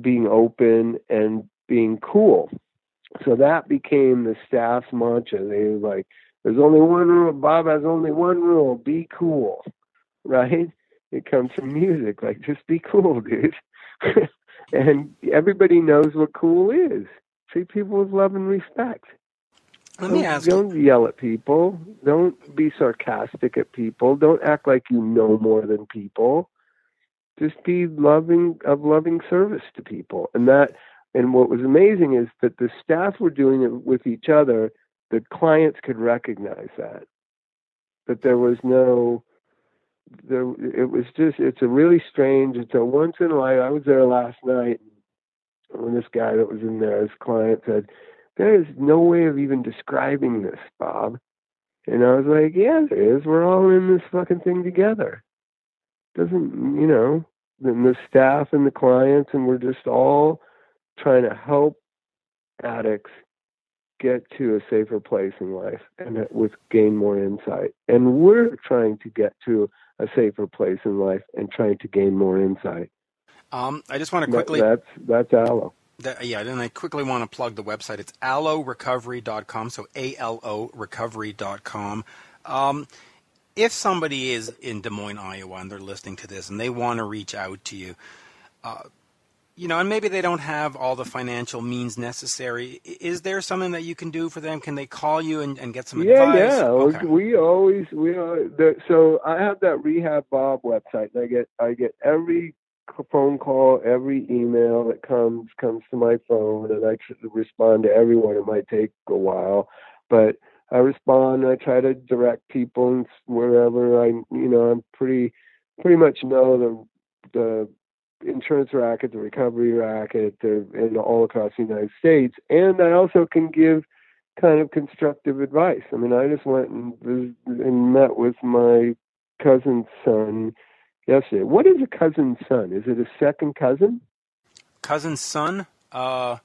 being open and being cool so that became the staff's mantra they were like There's only one rule. Bob has only one rule: be cool, [LAUGHS] right? It comes from music. Like, just be cool, [LAUGHS] dude. [LAUGHS] and everybody knows what cool is. Treat people with love and respect. Let me don't, ask. Don't yell at people. Don't be sarcastic at people. Don't act like you know more than people. Just be loving of loving service to people. And that and what was amazing is that the staff were doing it with each other. The clients could recognize that. That there was no there it was just it's a really strange it's a once in a life I was there last night when this guy that was in there, his client said, there is no way of even describing this, Bob. And I was like, yeah, there is. We're all in this fucking thing together. Doesn't, you know, then the staff and the clients, and we're just all trying to help addicts get to a safer place in life and with gain more insight. And we're trying to get to a safer place in life and trying to gain more insight. Um, I just want to quickly. That, that's that's Alo. That, yeah, and I quickly want to plug the website. It's alorecovery.com, so A-L-O recovery.com. Um, if somebody is in Des Moines, Iowa, and they're listening to this and they want to reach out to you, uh, you know, and maybe they don't have all the financial means necessary. Is there something that you can do for them? Can they call you and, and get some yeah, advice? Yeah, okay. we always we the, so I have that Rehab Bob website, and I get I get every phone call, every email that comes comes to my phone, and I respond to everyone. It might take a while, but I respond. I try to direct people wherever I, you know, I'm pretty pretty much know the the insurance racket, the recovery racket, the, and all across the United States, and I also can give kind of constructive advice. I mean, I just went and, and met with my cousin's son yesterday. What is a cousin's son? Is it a second cousin? Cousin's son? Uh,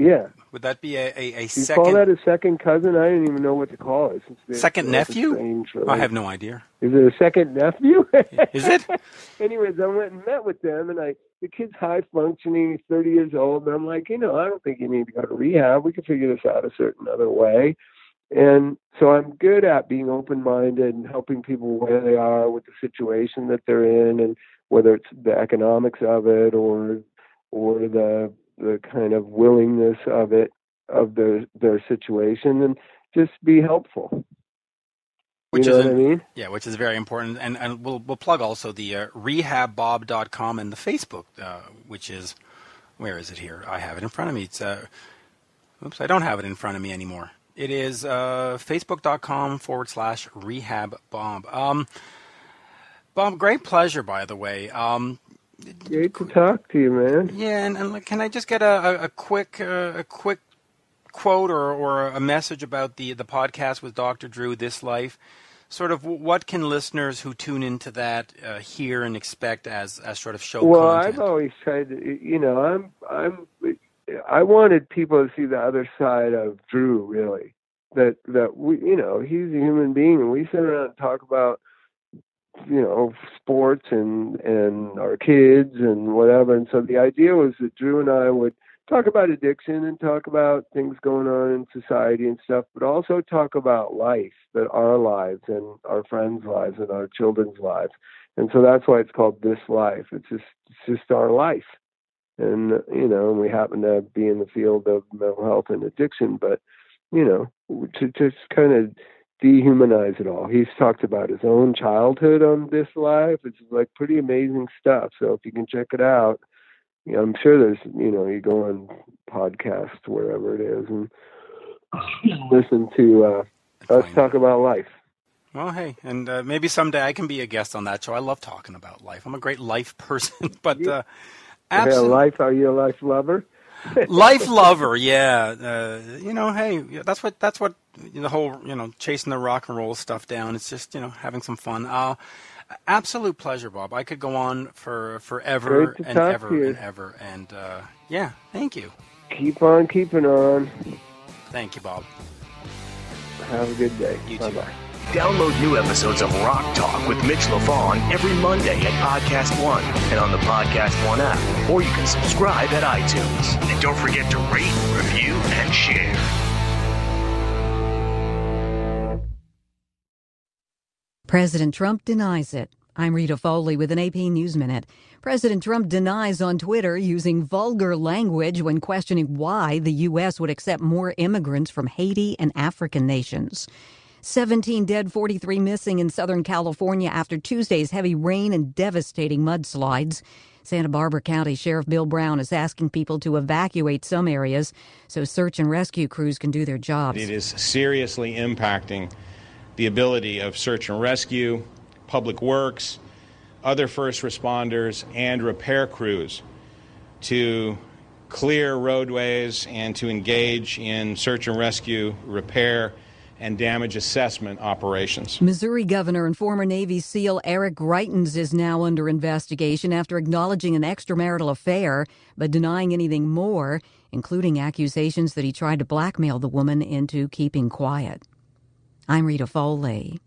yeah. Would that be a, a, a you second? call that a second cousin? I didn't even know what to call it. second nephew? I have no idea. Is it a second nephew? [LAUGHS] is it? [LAUGHS] Anyways, I went and met with them, and I the kid's high functioning. He's 30 years old, and I'm like, you know, I don't think you need to go to rehab. We can figure this out a certain other way. And so I'm good at being open minded and helping people where they are with the situation that they're in and whether it's the economics of it or or the the kind of willingness of it of their their situation and just be helpful. Which you know is what I mean? Yeah, which is very important, and and we'll we'll plug also the uh, rehabbob.com and the Facebook, uh, which is where is it here? I have it in front of me. It's uh, oops, I don't have it in front of me anymore. It is uh, facebook.com forward slash rehab Bob. Um, Bob, great pleasure, by the way. Um, great to talk to you, man. Yeah, and, and can I just get a, a, a quick uh, a quick quote or, or a message about the the podcast with Dr. Drew, This Life? Sort of, what can listeners who tune into that uh, hear and expect as as sort of show well, content? I've always tried to, you know, I'm I'm I wanted people to see the other side of Drew, really. That that we, you know, he's a human being, and we sit around and talk about, you know, sports and and our kids and whatever. And so the idea was that Drew and I would talk about addiction and talk about things going on in society and stuff, but also talk about life, that our lives and our friends' lives and our children's lives. And so that's why it's called This Life. It's just it's just our life and you know, we happen to be in the field of mental health and addiction, but you know, to just kind of dehumanize it all. He's talked about his own childhood on this life. It's like pretty amazing stuff. So if you can check it out, you know, I'm sure there's you know, you go on podcasts wherever it is and listen to uh, us talk about life. Well, hey, and uh, maybe someday I can be a guest on that show. I love talking about life. I'm a great life person, [LAUGHS] but. Uh, Absolutely. Yeah, life. Are you a life lover? Life lover, yeah. Uh, you know, hey, that's what that's what the whole you know chasing the rock and roll stuff down. It's just you know having some fun. Uh, absolute pleasure, Bob. I could go on for forever and ever and ever. And uh, yeah, thank you. Keep on keeping on. Thank you, Bob. Have a good day. You bye too. Download new episodes of Rock Talk with Mitch LaFon every Monday at Podcast One and on the Podcast One app, or you can subscribe at iTunes. And don't forget to rate, review, and share. President Trump denies it. I'm Rita Foley with an AP News Minute. President Trump denies on Twitter using vulgar language when questioning why the U.S. would accept more immigrants from Haiti and African nations. 17 dead, 43 missing in Southern California after Tuesday's heavy rain and devastating mudslides. Santa Barbara County Sheriff Bill Brown is asking people to evacuate some areas so search and rescue crews can do their jobs. It is seriously impacting the ability of search and rescue, public works, other first responders, and repair crews to clear roadways and to engage in search and rescue, repair, and damage assessment operations. Missouri Governor and former Navy SEAL Eric Greitens is now under investigation after acknowledging an extramarital affair but denying anything more, including accusations that he tried to blackmail the woman into keeping quiet. I'm Rita Foley.